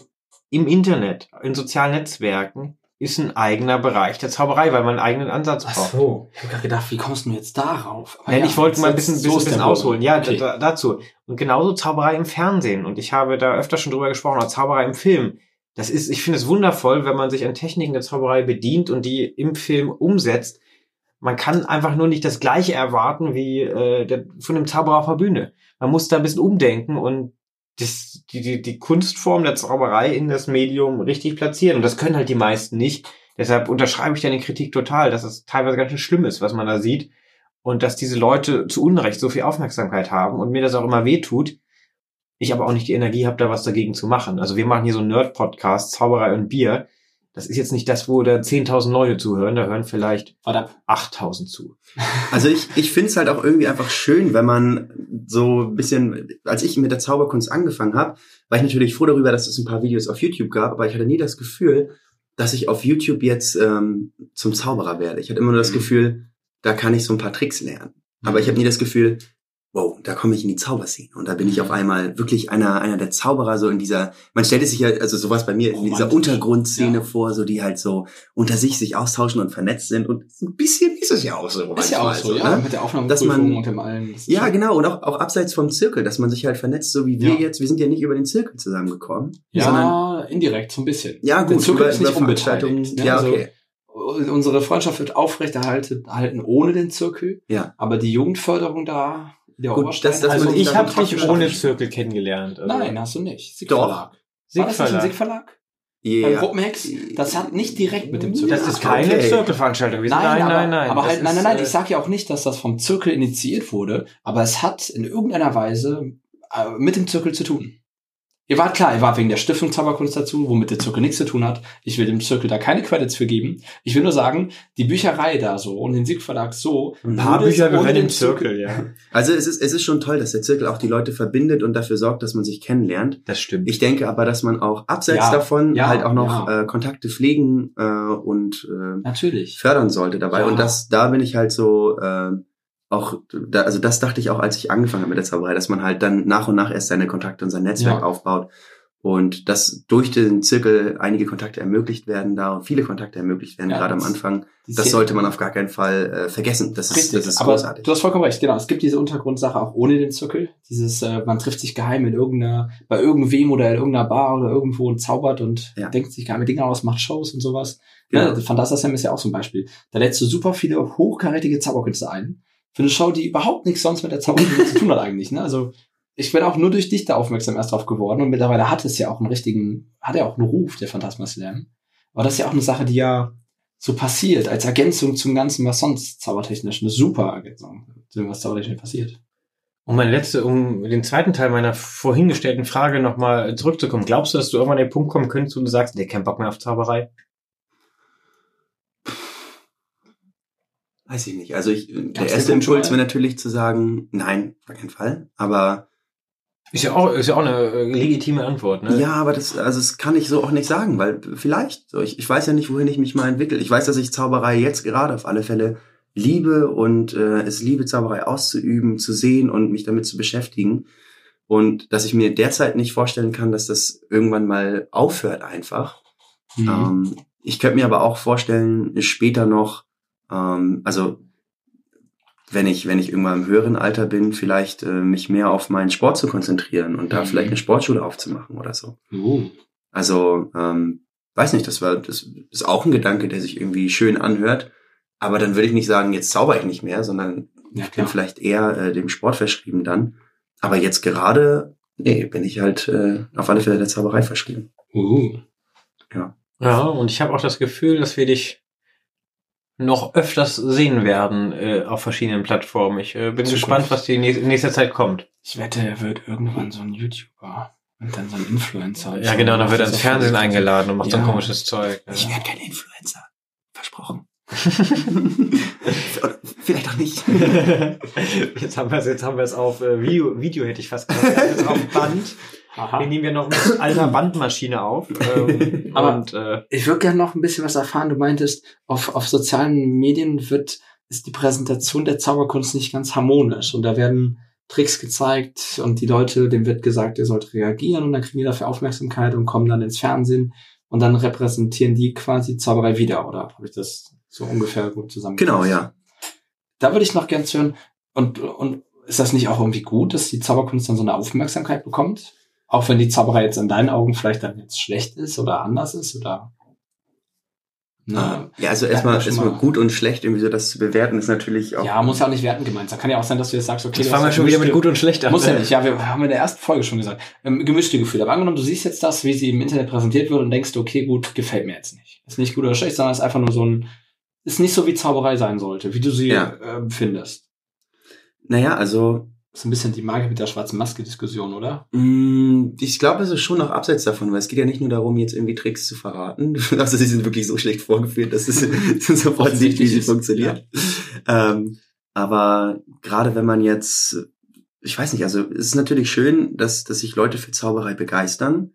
im Internet, in sozialen Netzwerken, ist ein eigener Bereich der Zauberei, weil man einen eigenen Ansatz Ach braucht. so. Ich habe gerade gedacht, wie kommst du jetzt darauf? Nein, ja, ich wollte mal ein bisschen, so bisschen, der bisschen ausholen. Ja, Okay. da, dazu. Und genauso Zauberei im Fernsehen. Und ich habe da öfter schon drüber gesprochen, auch Zauberei im Film. Das ist, ich finde es wundervoll, wenn man sich an Techniken der Zauberei bedient und die im Film umsetzt. Man kann einfach nur nicht das Gleiche erwarten wie äh, der, von dem Zauberer auf der Bühne. Man muss da ein bisschen umdenken und das, die, die, die Kunstform der Zauberei in das Medium richtig platzieren. Und das können halt die meisten nicht. Deshalb unterschreibe ich deine Kritik total, dass es teilweise ganz schön schlimm ist, was man da sieht. Und dass diese Leute zu Unrecht so viel Aufmerksamkeit haben und mir das auch immer wehtut. Ich aber auch nicht die Energie habe, da was dagegen zu machen. Also wir machen hier so einen Nerd-Podcast, Zauberei und Bier. Das ist jetzt nicht das, wo da 10.000 Leute zuhören. Da hören vielleicht Warte ab. 8.000 zu. Also ich, ich finde es halt auch irgendwie einfach schön, wenn man so ein bisschen, als ich mit der Zauberkunst angefangen habe, war ich natürlich froh darüber, dass es ein paar Videos auf YouTube gab, aber ich hatte nie das Gefühl, dass ich auf YouTube jetzt ähm, zum Zauberer werde. Ich hatte immer nur das Mhm. Gefühl, da kann ich so ein paar Tricks lernen. Aber ich habe nie das Gefühl, wow, da komme ich in die Zauberszene. Und da bin ich auf einmal wirklich einer, einer der Zauberer, so in dieser, man stellt es sich ja, also sowas bei mir in dieser. Untergrundszene Ja. vor, so die halt so unter sich sich austauschen und vernetzt sind. Und ein bisschen ist es ja auch so. Ist ja auch manchmal so, ja. ne? Mit der Dass Aufnahmeprüfung man- und dem allen. Ja, genau. Und auch, auch abseits vom Zirkel, dass man sich halt vernetzt, so wie wir Ja. jetzt. Wir sind ja nicht über den Zirkel zusammengekommen. Ja, Sondern, indirekt, so ein bisschen. ja Der gut, Zirkel über, ist nicht unbeteiligt. ne? Ja, Also, okay. Unsere Freundschaft wird aufrechterhalten erhalten ohne den Zirkel. Ja. Aber die Jugendförderung da, der Gut, das- das Also man ich habe dich ohne. Zirkel kennengelernt. Also Nein, hast du nicht. Sieg Doch. Verlag. War das nicht ein Sieg Verlag? Beim Yeah. Gruppenhex? Das hat nicht direkt mit dem Zirkel. Das ist keine Okay. Zirkelveranstaltung. Sind, Nein, nein, aber, nein, nein. Aber halt, nein, nein, nein. äh, Ich sage ja auch nicht, dass das vom Zirkel initiiert wurde, aber es hat in irgendeiner Weise äh, mit dem Zirkel zu tun. Ihr wart klar, ihr wart wegen der Stiftung Zauberkunst dazu, womit der Zirkel nichts zu tun hat. Ich will dem Zirkel da keine Credits für geben. Ich will nur sagen, die Bücherei da so und den Siegverlag so. Ein paar Bücher gehören den im Zirkel, ja. Also es ist, es ist schon toll, dass der Zirkel auch die Leute verbindet und dafür sorgt, dass man sich kennenlernt. Das stimmt. Ich denke aber, dass man auch abseits Ja, davon ja, halt auch noch ja. äh, Kontakte pflegen äh, und äh, Natürlich. fördern sollte dabei. Ja. Und das, da bin ich halt so äh, auch, da, also das dachte ich auch, als ich angefangen habe mit der Zauberei, dass man halt dann nach und nach erst seine Kontakte und sein Netzwerk Ja. aufbaut. Und dass durch den Zirkel einige Kontakte ermöglicht werden, da viele Kontakte ermöglicht werden, Ja, gerade am Anfang. Das sollte man auf gar keinen Fall äh, vergessen. Das ist, Richtig, das ist aber großartig. du hast vollkommen recht, genau. Es gibt diese Untergrundsache auch ohne den Zirkel. Dieses, äh, man trifft sich geheim in irgendeiner, bei irgendwem oder in irgendeiner Bar oder irgendwo und zaubert und Ja. denkt sich geheime Dinge aus, macht Shows und sowas. Genau. Ja, Phantasma ist ja auch so ein Beispiel. Da lädst du super viele hochkarätige Zauberkünstler ein. Für eine Show, die überhaupt nichts sonst mit der Zauberkunst zu tun hat eigentlich. Ne? Also ich bin auch nur durch dich da aufmerksam erst drauf geworden und mittlerweile hat es ja auch einen richtigen, hat er auch einen Ruf, der Phantasma Slam. Aber das ist ja auch eine Sache, die ja so passiert, als Ergänzung zum Ganzen, was sonst zaubertechnisch, eine super Ergänzung, zu dem, was zaubertechnisch passiert. Um meine letzte, um den zweiten Teil meiner vorhin gestellten Frage nochmal zurückzukommen. Glaubst du, dass du irgendwann an den Punkt kommen könntest, wo du sagst, der kein Bock mehr auf Zauberei? Weiß ich nicht. Also ich, der Gab's erste Impuls wäre natürlich zu sagen, nein, auf keinen Fall. Aber Ist ja auch, ist ja auch eine äh, legitime Antwort, ne? ja, aber das, also das kann ich so auch nicht sagen, weil vielleicht, so, ich, ich weiß ja nicht, wohin ich mich mal entwickle. Ich weiß, dass ich Zauberei jetzt gerade auf alle Fälle liebe und äh, es liebe, Zauberei auszuüben, zu sehen und mich damit zu beschäftigen. Und dass ich mir derzeit nicht vorstellen kann, dass das irgendwann mal aufhört einfach. Mhm. Ähm, ich könnte mir aber auch vorstellen, später noch, ähm, also wenn ich, wenn ich irgendwann im höheren Alter bin, vielleicht äh, mich mehr auf meinen Sport zu konzentrieren und da Mhm. vielleicht eine Sportschule aufzumachen oder so. Uh. Also, ähm, weiß nicht, das war, das ist auch ein Gedanke, der sich irgendwie schön anhört. Aber dann würde ich nicht sagen, jetzt zauber ich nicht mehr, sondern Ja, ich bin vielleicht eher äh, dem Sport verschrieben dann. Aber jetzt gerade, nee, bin ich halt äh, auf alle Fälle der Zauberei verschrieben. Uh. Ja, und ich habe auch das Gefühl, dass wir dich noch öfters sehen werden äh, auf verschiedenen Plattformen. Ich äh, bin Zukunft. gespannt, was die nächste, in nächster Zeit kommt. Ich wette, er wird irgendwann so ein YouTuber und dann so ein Influencer. Ja, genau, dann wird er ins Fernsehen eingeladen und macht so ein Ja. komisches Zeug. Ich werde kein Influencer. Versprochen. Oder Vielleicht auch nicht. jetzt haben wir es, jetzt haben wir es auf äh, Video, Video hätte ich fast gesagt. Es auf Band. Aha. Den nehmen wir noch mit alter Bandmaschine auf. Ähm, Aber- und äh, Ich würde gerne noch ein bisschen was erfahren. Du meintest, auf, auf sozialen Medien wird, ist die Präsentation der Zauberkunst nicht ganz harmonisch und da werden Tricks gezeigt und die Leute, dem wird gesagt, ihr sollt reagieren und dann kriegen die dafür Aufmerksamkeit und kommen dann ins Fernsehen und dann repräsentieren die quasi Zauberei wieder, oder habe ich das so ungefähr gut zusammengefasst? genau, ja. Da würde ich noch gern hören. Und, und ist das nicht auch irgendwie gut, dass die Zauberkunst dann so eine Aufmerksamkeit bekommt? Auch wenn die Zauberei jetzt in deinen Augen vielleicht dann jetzt schlecht ist oder anders ist oder? Na, Ja, also Ja, erstmal, schon erstmal mal. gut und schlecht irgendwie so das zu bewerten ist natürlich auch. ja, muss ja auch nicht werten gemeint sein. Kann ja auch sein, dass du jetzt sagst, okay, jetzt du fangen wir schon wieder mit gut und schlecht an. Muss ja nicht. Ja, wir haben in der ersten Folge schon gesagt. Ähm, gemischte Gefühle. Aber angenommen, du siehst jetzt das, wie sie im Internet präsentiert wird und denkst, okay, gut, gefällt mir jetzt nicht. Ist nicht gut oder schlecht, sondern ist einfach nur so ein, ist nicht so wie Zauberei sein sollte, wie du sie Ja. ähm, findest. Naja, also Ist ein bisschen die Magie mit der schwarzen Maske-Diskussion, oder? mh, ich glaube, es ist schon noch abseits davon, weil es geht ja nicht nur darum, jetzt irgendwie Tricks zu verraten. Also sie sind wirklich so schlecht vorgeführt, dass es sofort sieht, wie sie funktioniert. Ähm, aber gerade wenn man jetzt, ich weiß nicht, also es ist natürlich schön, dass, dass sich Leute für Zauberei begeistern.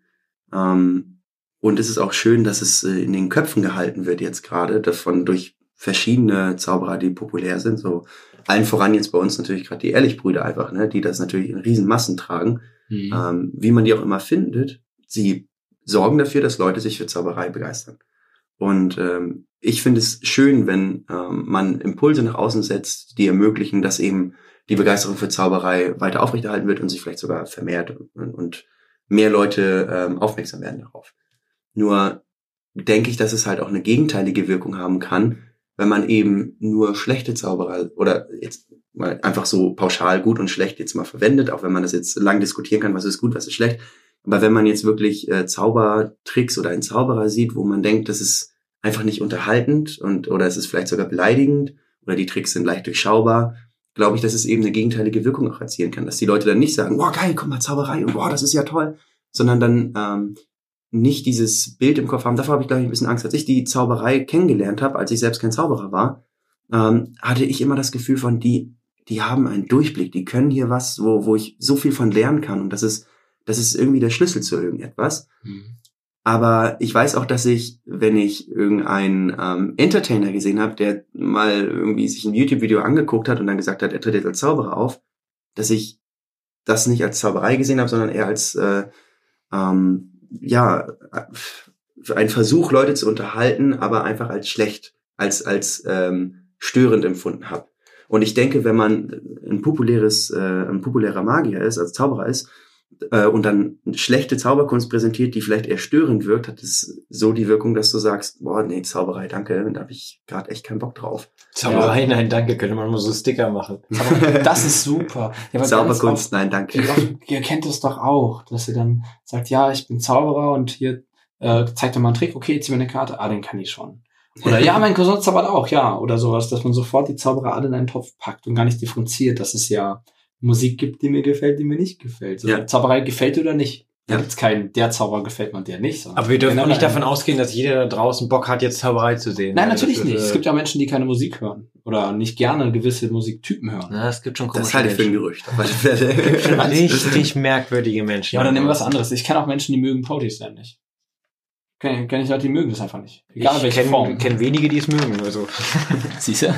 Ähm, und es ist auch schön, dass es äh, in den Köpfen gehalten wird jetzt gerade, davon durch verschiedene Zauberer, die populär sind. So allen voran jetzt bei uns natürlich gerade die Ehrlichbrüder einfach, ne, die das natürlich in riesen Massen tragen. Mhm. Ähm, wie man die auch immer findet, sie sorgen dafür, dass Leute sich für Zauberei begeistern. Und ähm, ich finde es schön, wenn ähm, man Impulse nach außen setzt, die ermöglichen, dass eben die Begeisterung für Zauberei weiter aufrechterhalten wird und sich vielleicht sogar vermehrt und, und mehr Leute ähm, aufmerksam werden darauf. Nur denke ich, dass es halt auch eine gegenteilige Wirkung haben kann, wenn man eben nur schlechte Zauberer oder jetzt mal einfach so pauschal gut und schlecht jetzt mal verwendet, auch wenn man das jetzt lang diskutieren kann, was ist gut, was ist schlecht. Aber wenn man jetzt wirklich äh, Zaubertricks oder einen Zauberer sieht, wo man denkt, das ist einfach nicht unterhaltend und oder es ist vielleicht sogar beleidigend oder die Tricks sind leicht durchschaubar, glaube ich, dass es eben eine gegenteilige Wirkung auch erzielen kann, dass die Leute dann nicht sagen, wow geil, guck mal Zauberei und wow, das ist ja toll, sondern dann ähm, nicht dieses Bild im Kopf haben. Davor habe ich, glaube ich, ein bisschen Angst. Als ich die Zauberei kennengelernt habe, als ich selbst kein Zauberer war, ähm, hatte ich immer das Gefühl von, die, die haben einen Durchblick, die können hier was, wo, wo ich so viel von lernen kann. Und das ist, das ist irgendwie der Schlüssel zu irgendetwas. Mhm. Aber ich weiß auch, dass ich, wenn ich irgendeinen ähm, Entertainer gesehen habe, der mal irgendwie sich ein YouTube-Video angeguckt hat und dann gesagt hat, er tritt jetzt als Zauberer auf, dass ich das nicht als Zauberei gesehen habe, sondern eher als äh, ähm, ja äh, ein Versuch, Leute zu unterhalten, aber einfach als schlecht, als als ähm, störend empfunden habe. Und ich denke, wenn man ein populäres, äh, ein populärer Magier ist, als Zauberer ist, äh, und dann schlechte Zauberkunst präsentiert, die vielleicht eher störend wirkt, hat es so die Wirkung, dass du sagst, boah, nee, Zauberei, danke, da habe ich gerade echt keinen Bock drauf. Zauberei, nein, danke, könnte man mal so Sticker machen. Aber das ist super. Ja, Zauberkunst, nein, ganz danke. oft- Ihr, ihr kennt es doch auch, dass ihr dann sagt, ja, ich bin Zauberer und hier äh, zeigt doch mal einen Trick, okay, zieh mir eine Karte, ah, den kann ich schon. Oder ja, mein Cousin zaubert auch, ja, oder sowas, dass man sofort die Zauberer alle in einen Topf packt und gar nicht differenziert, dass es ja Musik gibt, die mir gefällt, die mir nicht gefällt. So, Ja. Zauberei gefällt dir oder nicht. Da Ja. gibt's keinen, der Zauberer gefällt man der nicht. Aber wir dürfen auch nicht davon ausgehen, dass jeder da draußen Bock hat, jetzt Zauberei zu sehen. Nein, Ja, natürlich das nicht. Es äh, gibt ja Menschen, die keine Musik hören. oder nicht gerne gewisse Musiktypen hören. Na, es gibt schon Das komische halte ich für ein. Gerücht. Richtig merkwürdige Menschen. Ja, oder nehmen wir was anderes. Ich kenne auch Menschen, die mögen Protestant nicht. Kenne kenn ich Leute, die mögen das einfach nicht. Egal ich welche kenne Form. kenn wenige, die es mögen. Also. Siehst du?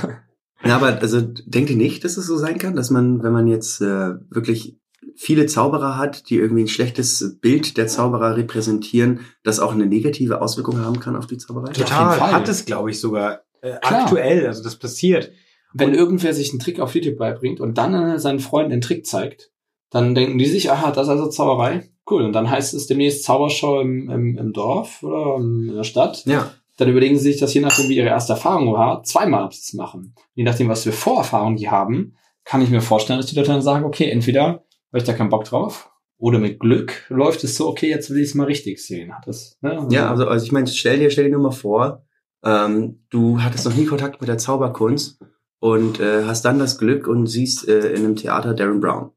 Ja, aber also denkt ihr nicht, dass es so sein kann, dass man, wenn man jetzt äh, wirklich viele Zauberer hat, die irgendwie ein schlechtes Bild der Zauberer repräsentieren, das auch eine negative Auswirkung haben kann auf die Zauberei? Ja, auf jeden Total. Fall. Hat es, glaube ich, sogar äh, Klar. aktuell. Also das passiert. Wenn irgendwer sich einen Trick auf YouTube beibringt und dann äh, seinen Freunden den Trick zeigt, dann denken die sich, aha, das ist also Zauberei. Cool. Und dann heißt es demnächst Zaubershow im, im, im Dorf oder in der Stadt. Ja. Dann überlegen sie sich das, je nachdem, wie ihre erste Erfahrung war, zweimal ob sie es machen. Je nachdem, was für Vorerfahrungen die haben, kann ich mir vorstellen, dass die Leute dann sagen, okay, entweder habe ich da keinen Bock drauf oder mit Glück läuft es so, okay, jetzt will ich es mal richtig sehen. Hat das, ne? Ja, also, also ich meine, stell dir, stell dir nur mal vor, ähm, du hattest noch nie Kontakt mit der Zauberkunst und äh, hast dann das Glück und siehst äh, in einem Theater Darren Brown.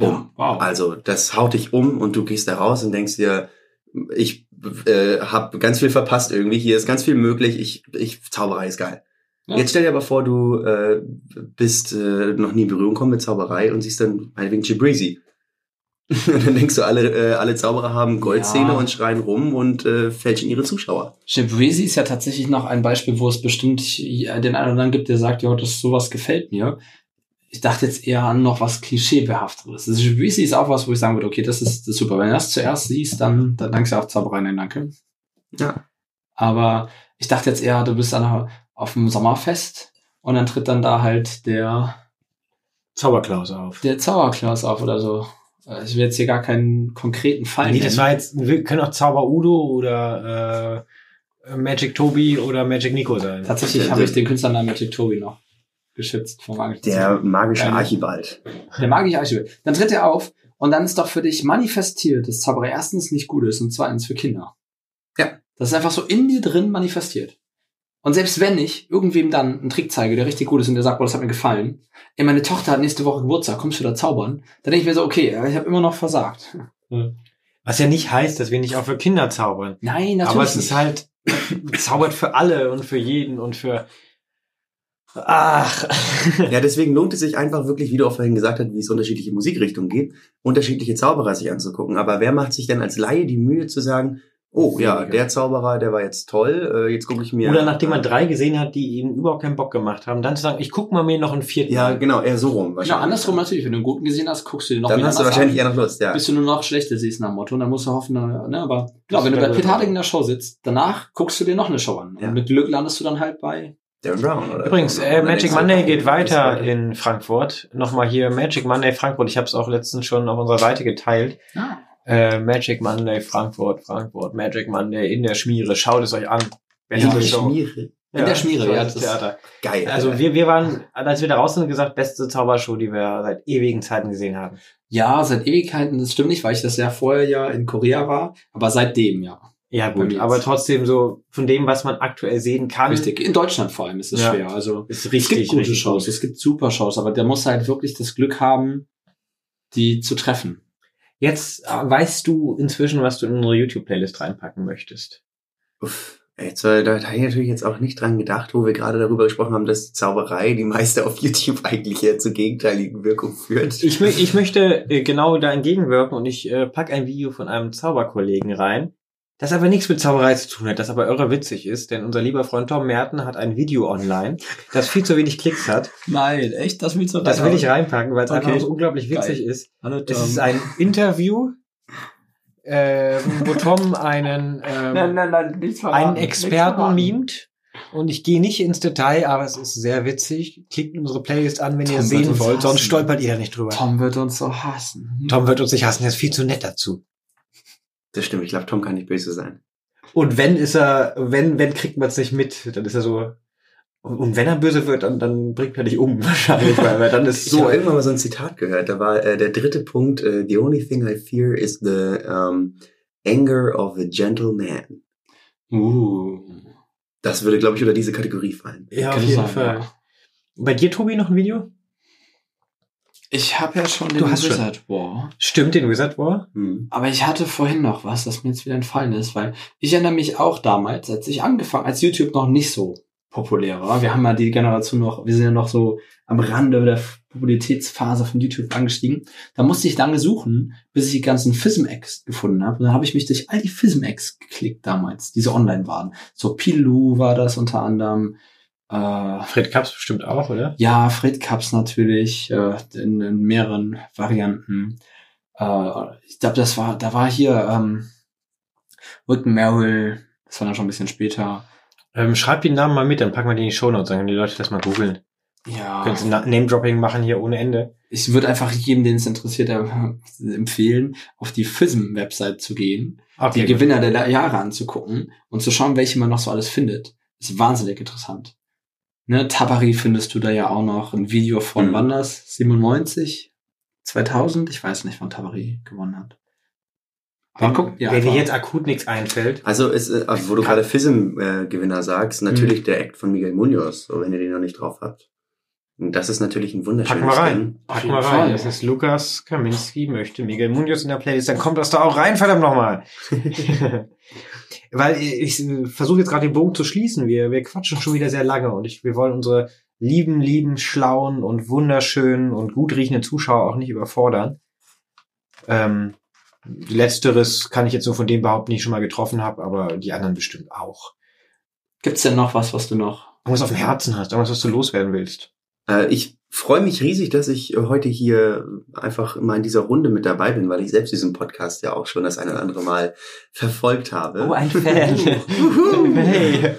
ja, wow. Also das haut dich um und du gehst da raus und denkst dir, ich äh, habe ganz viel verpasst irgendwie, hier ist ganz viel möglich, ich, ich Zauberei ist geil. Ja. Jetzt stell dir aber vor, du äh, bist äh, noch nie in Berührung gekommen mit Zauberei und siehst dann meinetwegen Gibrisi. Und dann denkst du, alle, äh, alle Zauberer haben Goldzähne Ja. und schreien rum und äh, fälschen ihre Zuschauer. Gibrisi ist ja tatsächlich noch ein Beispiel, wo es bestimmt ja, den einen oder anderen gibt, der sagt, ja, das sowas gefällt mir. Ich dachte jetzt eher an noch was Klischeebehaftetes. Also Gibrisi ist auch was, wo ich sagen würde, okay, das ist, das ist super. Wenn du das zuerst siehst, dann, dann dankst du auch Zauberei, nein, danke. Ja. Aber ich dachte jetzt eher, du bist dann auf dem Sommerfest und dann tritt dann da halt der, Zauberklaus auf. der Zauberklaus auf oder so. Äh, Ich will jetzt hier gar keinen konkreten Fall Nee, das nennen. war jetzt, wir können auch Zauber Udo oder äh, Magic Tobi oder Magic Nico sein. Tatsächlich habe ich den Künstlernamen Magic Tobi noch geschützt vom Magischen Der magische. Archibald. Der magische Archibald. Dann tritt er auf und dann ist doch für dich manifestiert, dass Zauberei erstens nicht gut ist und zweitens für Kinder. Ja. Das ist einfach so in dir drin manifestiert. Und selbst wenn ich irgendwem dann einen Trick zeige, der richtig gut ist und der sagt, boah, das hat mir gefallen, ey, meine Tochter hat nächste Woche Geburtstag, kommst du da zaubern? Dann denke ich mir so, okay, ich habe immer noch versagt. Was ja nicht heißt, dass wir nicht auch für Kinder zaubern. Nein, natürlich Aber es nicht. ist halt zaubert für alle und für jeden und für Ach. Ja, deswegen lohnt es sich einfach wirklich, wie du auch vorhin gesagt hast, wie es unterschiedliche Musikrichtungen gibt, unterschiedliche Zauberer sich anzugucken. Aber wer macht sich denn als Laie die Mühe zu sagen, oh ja, der Zauberer, der war jetzt toll, äh, jetzt gucke ich mir... Oder nachdem man äh, drei gesehen hat, die ihm überhaupt keinen Bock gemacht haben, dann zu sagen, ich guck mal mir noch einen vierten Ja, an. genau, eher so rum. Genau, andersrum natürlich. Wenn du einen guten gesehen hast, guckst du dir noch Dann wieder hast du wahrscheinlich an. eher noch Lust, ja. bis du nur noch schlechte siehst nach dem Motto. Und dann musst du hoffen, ne, aber klar, wenn du bei Peter gut. Harding in der Show sitzt, danach guckst du dir noch eine Show an. Ja. Und mit Glück landest du dann halt bei. Darren Brown, oder? Übrigens, äh, Magic Monday geht weiter in Frankfurt. Nochmal hier Magic Monday Frankfurt. Ich habe es auch letztens schon auf unserer Seite geteilt. Ja. Äh, Magic Monday Frankfurt, Frankfurt, Magic Monday in der Schmiere. Schaut es euch an. In Beste der Show. Schmiere. In der Schmiere, ja, das das- Theater. Geil. Also wir, wir waren, als wir da raus sind, gesagt, beste Zaubershow, die wir seit ewigen Zeiten gesehen haben. Ja, seit Ewigkeiten, das stimmt nicht, weil ich das ja vorher ja in Korea war, aber seitdem ja. Ja gut, aber trotzdem so von dem, was man aktuell sehen kann, Richtig. In Deutschland vor allem ist es Ja. schwer. Also ist es richtig, gibt gute richtig Shows, gut. es gibt super Shows, aber der muss halt wirklich das Glück haben, die zu treffen. Jetzt äh, weißt du inzwischen, was du in unsere YouTube-Playlist reinpacken möchtest. Uff. Jetzt, äh, da, da habe ich natürlich jetzt auch nicht dran gedacht, wo wir gerade darüber gesprochen haben, dass die Zauberei die meiste auf YouTube eigentlich eher zur gegenteiligen Wirkung führt. Ich, ich möchte äh, genau da entgegenwirken und ich äh, pack ein Video von einem Zauberkollegen rein, das aber nichts mit Zauberei zu tun hat, das aber irre witzig ist, denn unser lieber Freund Tom Merten hat ein Video online, das viel zu wenig Klicks hat. Nein, echt? Das willst du Das will ich reinpacken, weil es Okay. einfach so unglaublich witzig Geil. ist. Hallo, Es ist ein Interview, äh, wo Tom einen, ähm, nein, nein, nichts verraten, einen Experten mimt. Und ich gehe nicht ins Detail, aber es ist sehr witzig. Klickt unsere Playlist an, wenn ihr Tom es wird sehen wollt, sonst hassen. stolpert ihr da nicht drüber. Tom wird uns so hassen. Tom wird uns nicht hassen, er ist viel zu nett dazu. Das stimmt, ich glaube, Tom kann nicht böse sein. Und wenn ist er, wenn, wenn kriegt man es nicht mit, dann ist er so. Und und wenn er böse wird, dann, dann bringt er dich um wahrscheinlich, weil, weil dann ist Ich so. habe irgendwann mal so ein Zitat gehört. Da war äh, der dritte Punkt: äh, The only thing I fear is the um, anger of a gentle man. Uh. Das würde, glaube ich, unter diese Kategorie fallen. Ja, auf jeden Fall. Bei dir, Tobi, noch ein Video? Ich habe ja schon den Du hast schon. Wizard War. Stimmt, den Wizard War? Hm. Aber ich hatte vorhin noch was, das mir jetzt wieder entfallen ist, weil ich erinnere mich auch damals, als ich angefangen, als YouTube noch nicht so populärer. Wir haben ja die Generation noch, wir sind ja noch so am Rande der Popularitätsphase von YouTube angestiegen. Da musste ich lange suchen, bis ich die ganzen FISM-Eggs gefunden habe. Und dann habe ich mich durch all die FISM-Eggs geklickt damals, diese online waren. So Pilu war das unter anderem. Äh, Fred Kaps bestimmt auch, oder? ja, Fred Cups natürlich, äh, in, in mehreren Varianten. Äh, ich glaube, das war, da war hier ähm, Rick Merrill, das war dann schon ein bisschen später. Ähm, schreib die Namen mal mit, dann packen wir die in die Shownotes, dann können die Leute das mal googeln. Ja. Können Sie Na- Name-Dropping machen hier ohne Ende. Ich würde einfach jedem, den es interessiert, äh, empfehlen, auf die FISM-Website zu gehen, die gut. Gewinner der Jahre anzugucken und zu schauen, welche man noch so alles findet. ist wahnsinnig interessant. Ne, Tabari findest du da ja auch noch ein Video von, Mhm. wann das? 97? 2000? Ich weiß nicht, wann Tabari gewonnen hat. Aber guck, ja, Wenn dir jetzt akut nichts einfällt. Also, ist, äh, also wo du gerade FISM-Gewinner sagst, natürlich der Act von Miguel Munoz, so wenn ihr den noch nicht drauf habt. Und das ist natürlich ein wunderschönes Packen wir rein. Packen jeden wir rein. Das ist Lukas Kaminski, möchte Miguel Munoz in der Playlist, dann kommt das da auch rein, verdammt nochmal. Weil ich, ich versuche jetzt gerade den Bogen zu schließen. Wir, wir quatschen schon wieder sehr lange und ich, wir wollen unsere lieben, lieben, schlauen und wunderschönen und gut riechenden Zuschauer auch nicht überfordern. Ähm, letzteres kann ich jetzt nur von dem behaupten, den ich schon mal getroffen habe, aber die anderen bestimmt auch. Gibt's denn noch was, was du noch? Irgendwas auf dem Herzen hast, irgendwas, was du loswerden willst. Äh, ich freue mich riesig, dass ich äh, heute hier einfach mal in dieser Runde mit dabei bin, weil ich selbst diesen Podcast ja auch schon das eine oder andere Mal verfolgt habe. Oh, ein Fan. hey.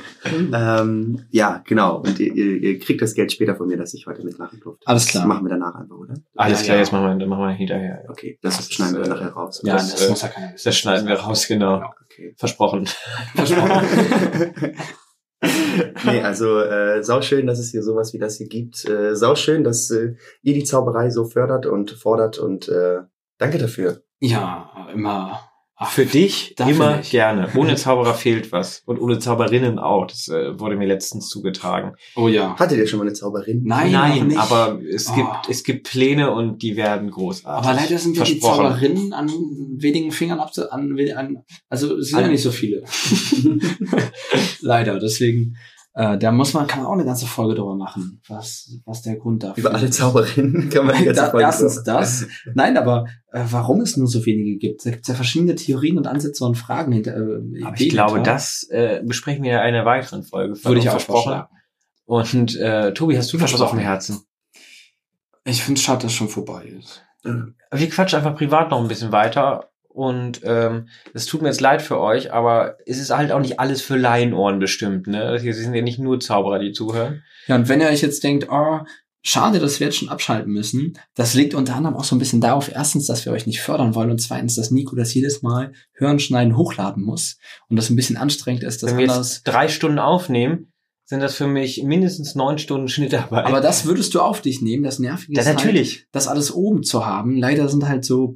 Ähm, ja, genau. Und ihr, ihr, ihr kriegt das Geld später von mir, dass ich heute mitmachen durfte. Alles klar. Das machen wir danach einfach, oder? Alles Ja, klar, ja. jetzt machen wir, dann machen wir hinterher. Okay, das, Das schneiden wir ist, äh, nachher raus. Ja, Das, das, muss ja keiner wissen. Das schneiden wir raus, genau. Okay. Versprochen. nee, also äh, sauschön, dass es hier sowas wie das hier gibt. Äh, sauschön, dass äh, ihr die Zauberei so fördert und fordert und äh, danke dafür. Ja, immer. Ach, Für dich immer nicht. gerne. Ohne Zauberer fehlt was. Und ohne Zauberinnen auch. Das äh, wurde mir letztens zugetragen. Oh ja. Hattet ihr schon mal eine Zauberin? Nein, nicht. aber es Oh. gibt, es gibt Pläne und die werden großartig. Aber leider sind ja die. Zauberinnen an wenigen Fingern abzu an, an also es sind ja nicht so viele. leider, deswegen äh, da muss man kann man auch eine ganze Folge drüber machen, was was der Grund dafür Über alle ist. Zauberinnen kann man jetzt da, erstens das. Nein, aber äh, warum es nur so wenige gibt? Da gibt es ja verschiedene Theorien und Ansätze und Fragen hinter. Äh, Aber Ideen ich glaube, hinter. das äh, besprechen wir in einer weiteren Folge. würde ich auch versprochen. Und äh, Tobi, hast du noch was Versprochen. auf dem Herzen? Ich finde es schade, dass es schon vorbei ist. Wir quatschen einfach privat noch ein bisschen weiter. Und ähm, es tut mir jetzt leid für euch, aber es ist halt auch nicht alles für Laienohren bestimmt. Ne? Hier sind ja nicht nur Zauberer, die zuhören. Ja, und wenn ihr euch jetzt denkt, oh, schade, dass wir jetzt schon abschalten müssen, das liegt unter anderem auch so ein bisschen darauf, erstens, dass wir euch nicht fördern wollen und zweitens, dass Nico das jedes Mal hören, schneiden, hochladen muss und das ein bisschen anstrengend ist, das Wenn wir anders. jetzt drei Stunden aufnehmen, sind das für mich mindestens neun Stunden Schnittarbeit. Aber das würdest du auf dich nehmen, das Nervige ja, ist halt, natürlich. das alles oben zu haben. Leider sind halt so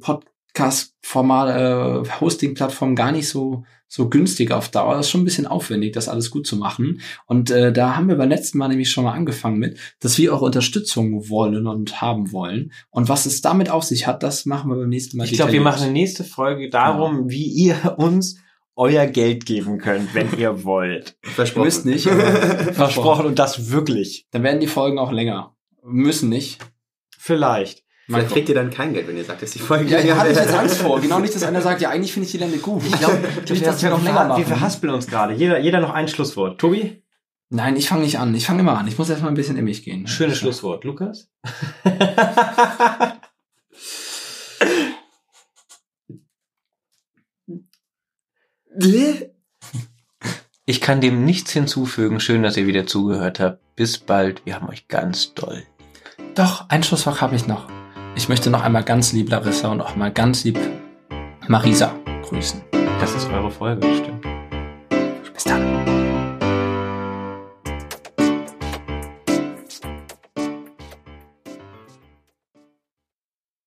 Podcast-Formal, äh, Hosting-Plattformen gar nicht so so günstig auf Dauer. Das ist schon ein bisschen aufwendig, das alles gut zu machen. Und äh, da haben wir beim letzten Mal nämlich schon mal angefangen mit, dass wir auch Unterstützung wollen und haben wollen. Und was es damit auf sich hat, das machen wir beim nächsten Mal. Ich glaube, wir machen eine nächste Folge darum, wie ihr uns euer Geld geben könnt, wenn ihr wollt. Ihr Versprochen. müsst nicht. aber Versprochen und das wirklich. Dann werden die Folgen auch länger. Müssen nicht. Vielleicht. Vielleicht kriegt ihr dann kein Geld, wenn ihr sagt, dass die Folge Ja, länger da hatte ich jetzt Angst vor. Genau nicht, dass einer sagt, ja, eigentlich finde ich die Lände gut. Ich glaube, nicht, dass wir noch länger wir machen. verhaspeln uns gerade. Jeder, jeder noch ein Schlusswort. Tobi? Nein, ich fange nicht an. Ich fange immer an. Ich muss erst mal ein bisschen in mich gehen. Schönes Schlusswort. Lukas? Ich kann dem nichts hinzufügen. Schön, dass ihr wieder zugehört habt. Bis bald. Wir haben euch ganz doll. Doch, ein Schlusswort habe ich noch. Ich möchte noch einmal ganz lieb Larissa und auch mal ganz lieb Marisa grüßen. Das ist eure Folge, bestimmt. Bis dann.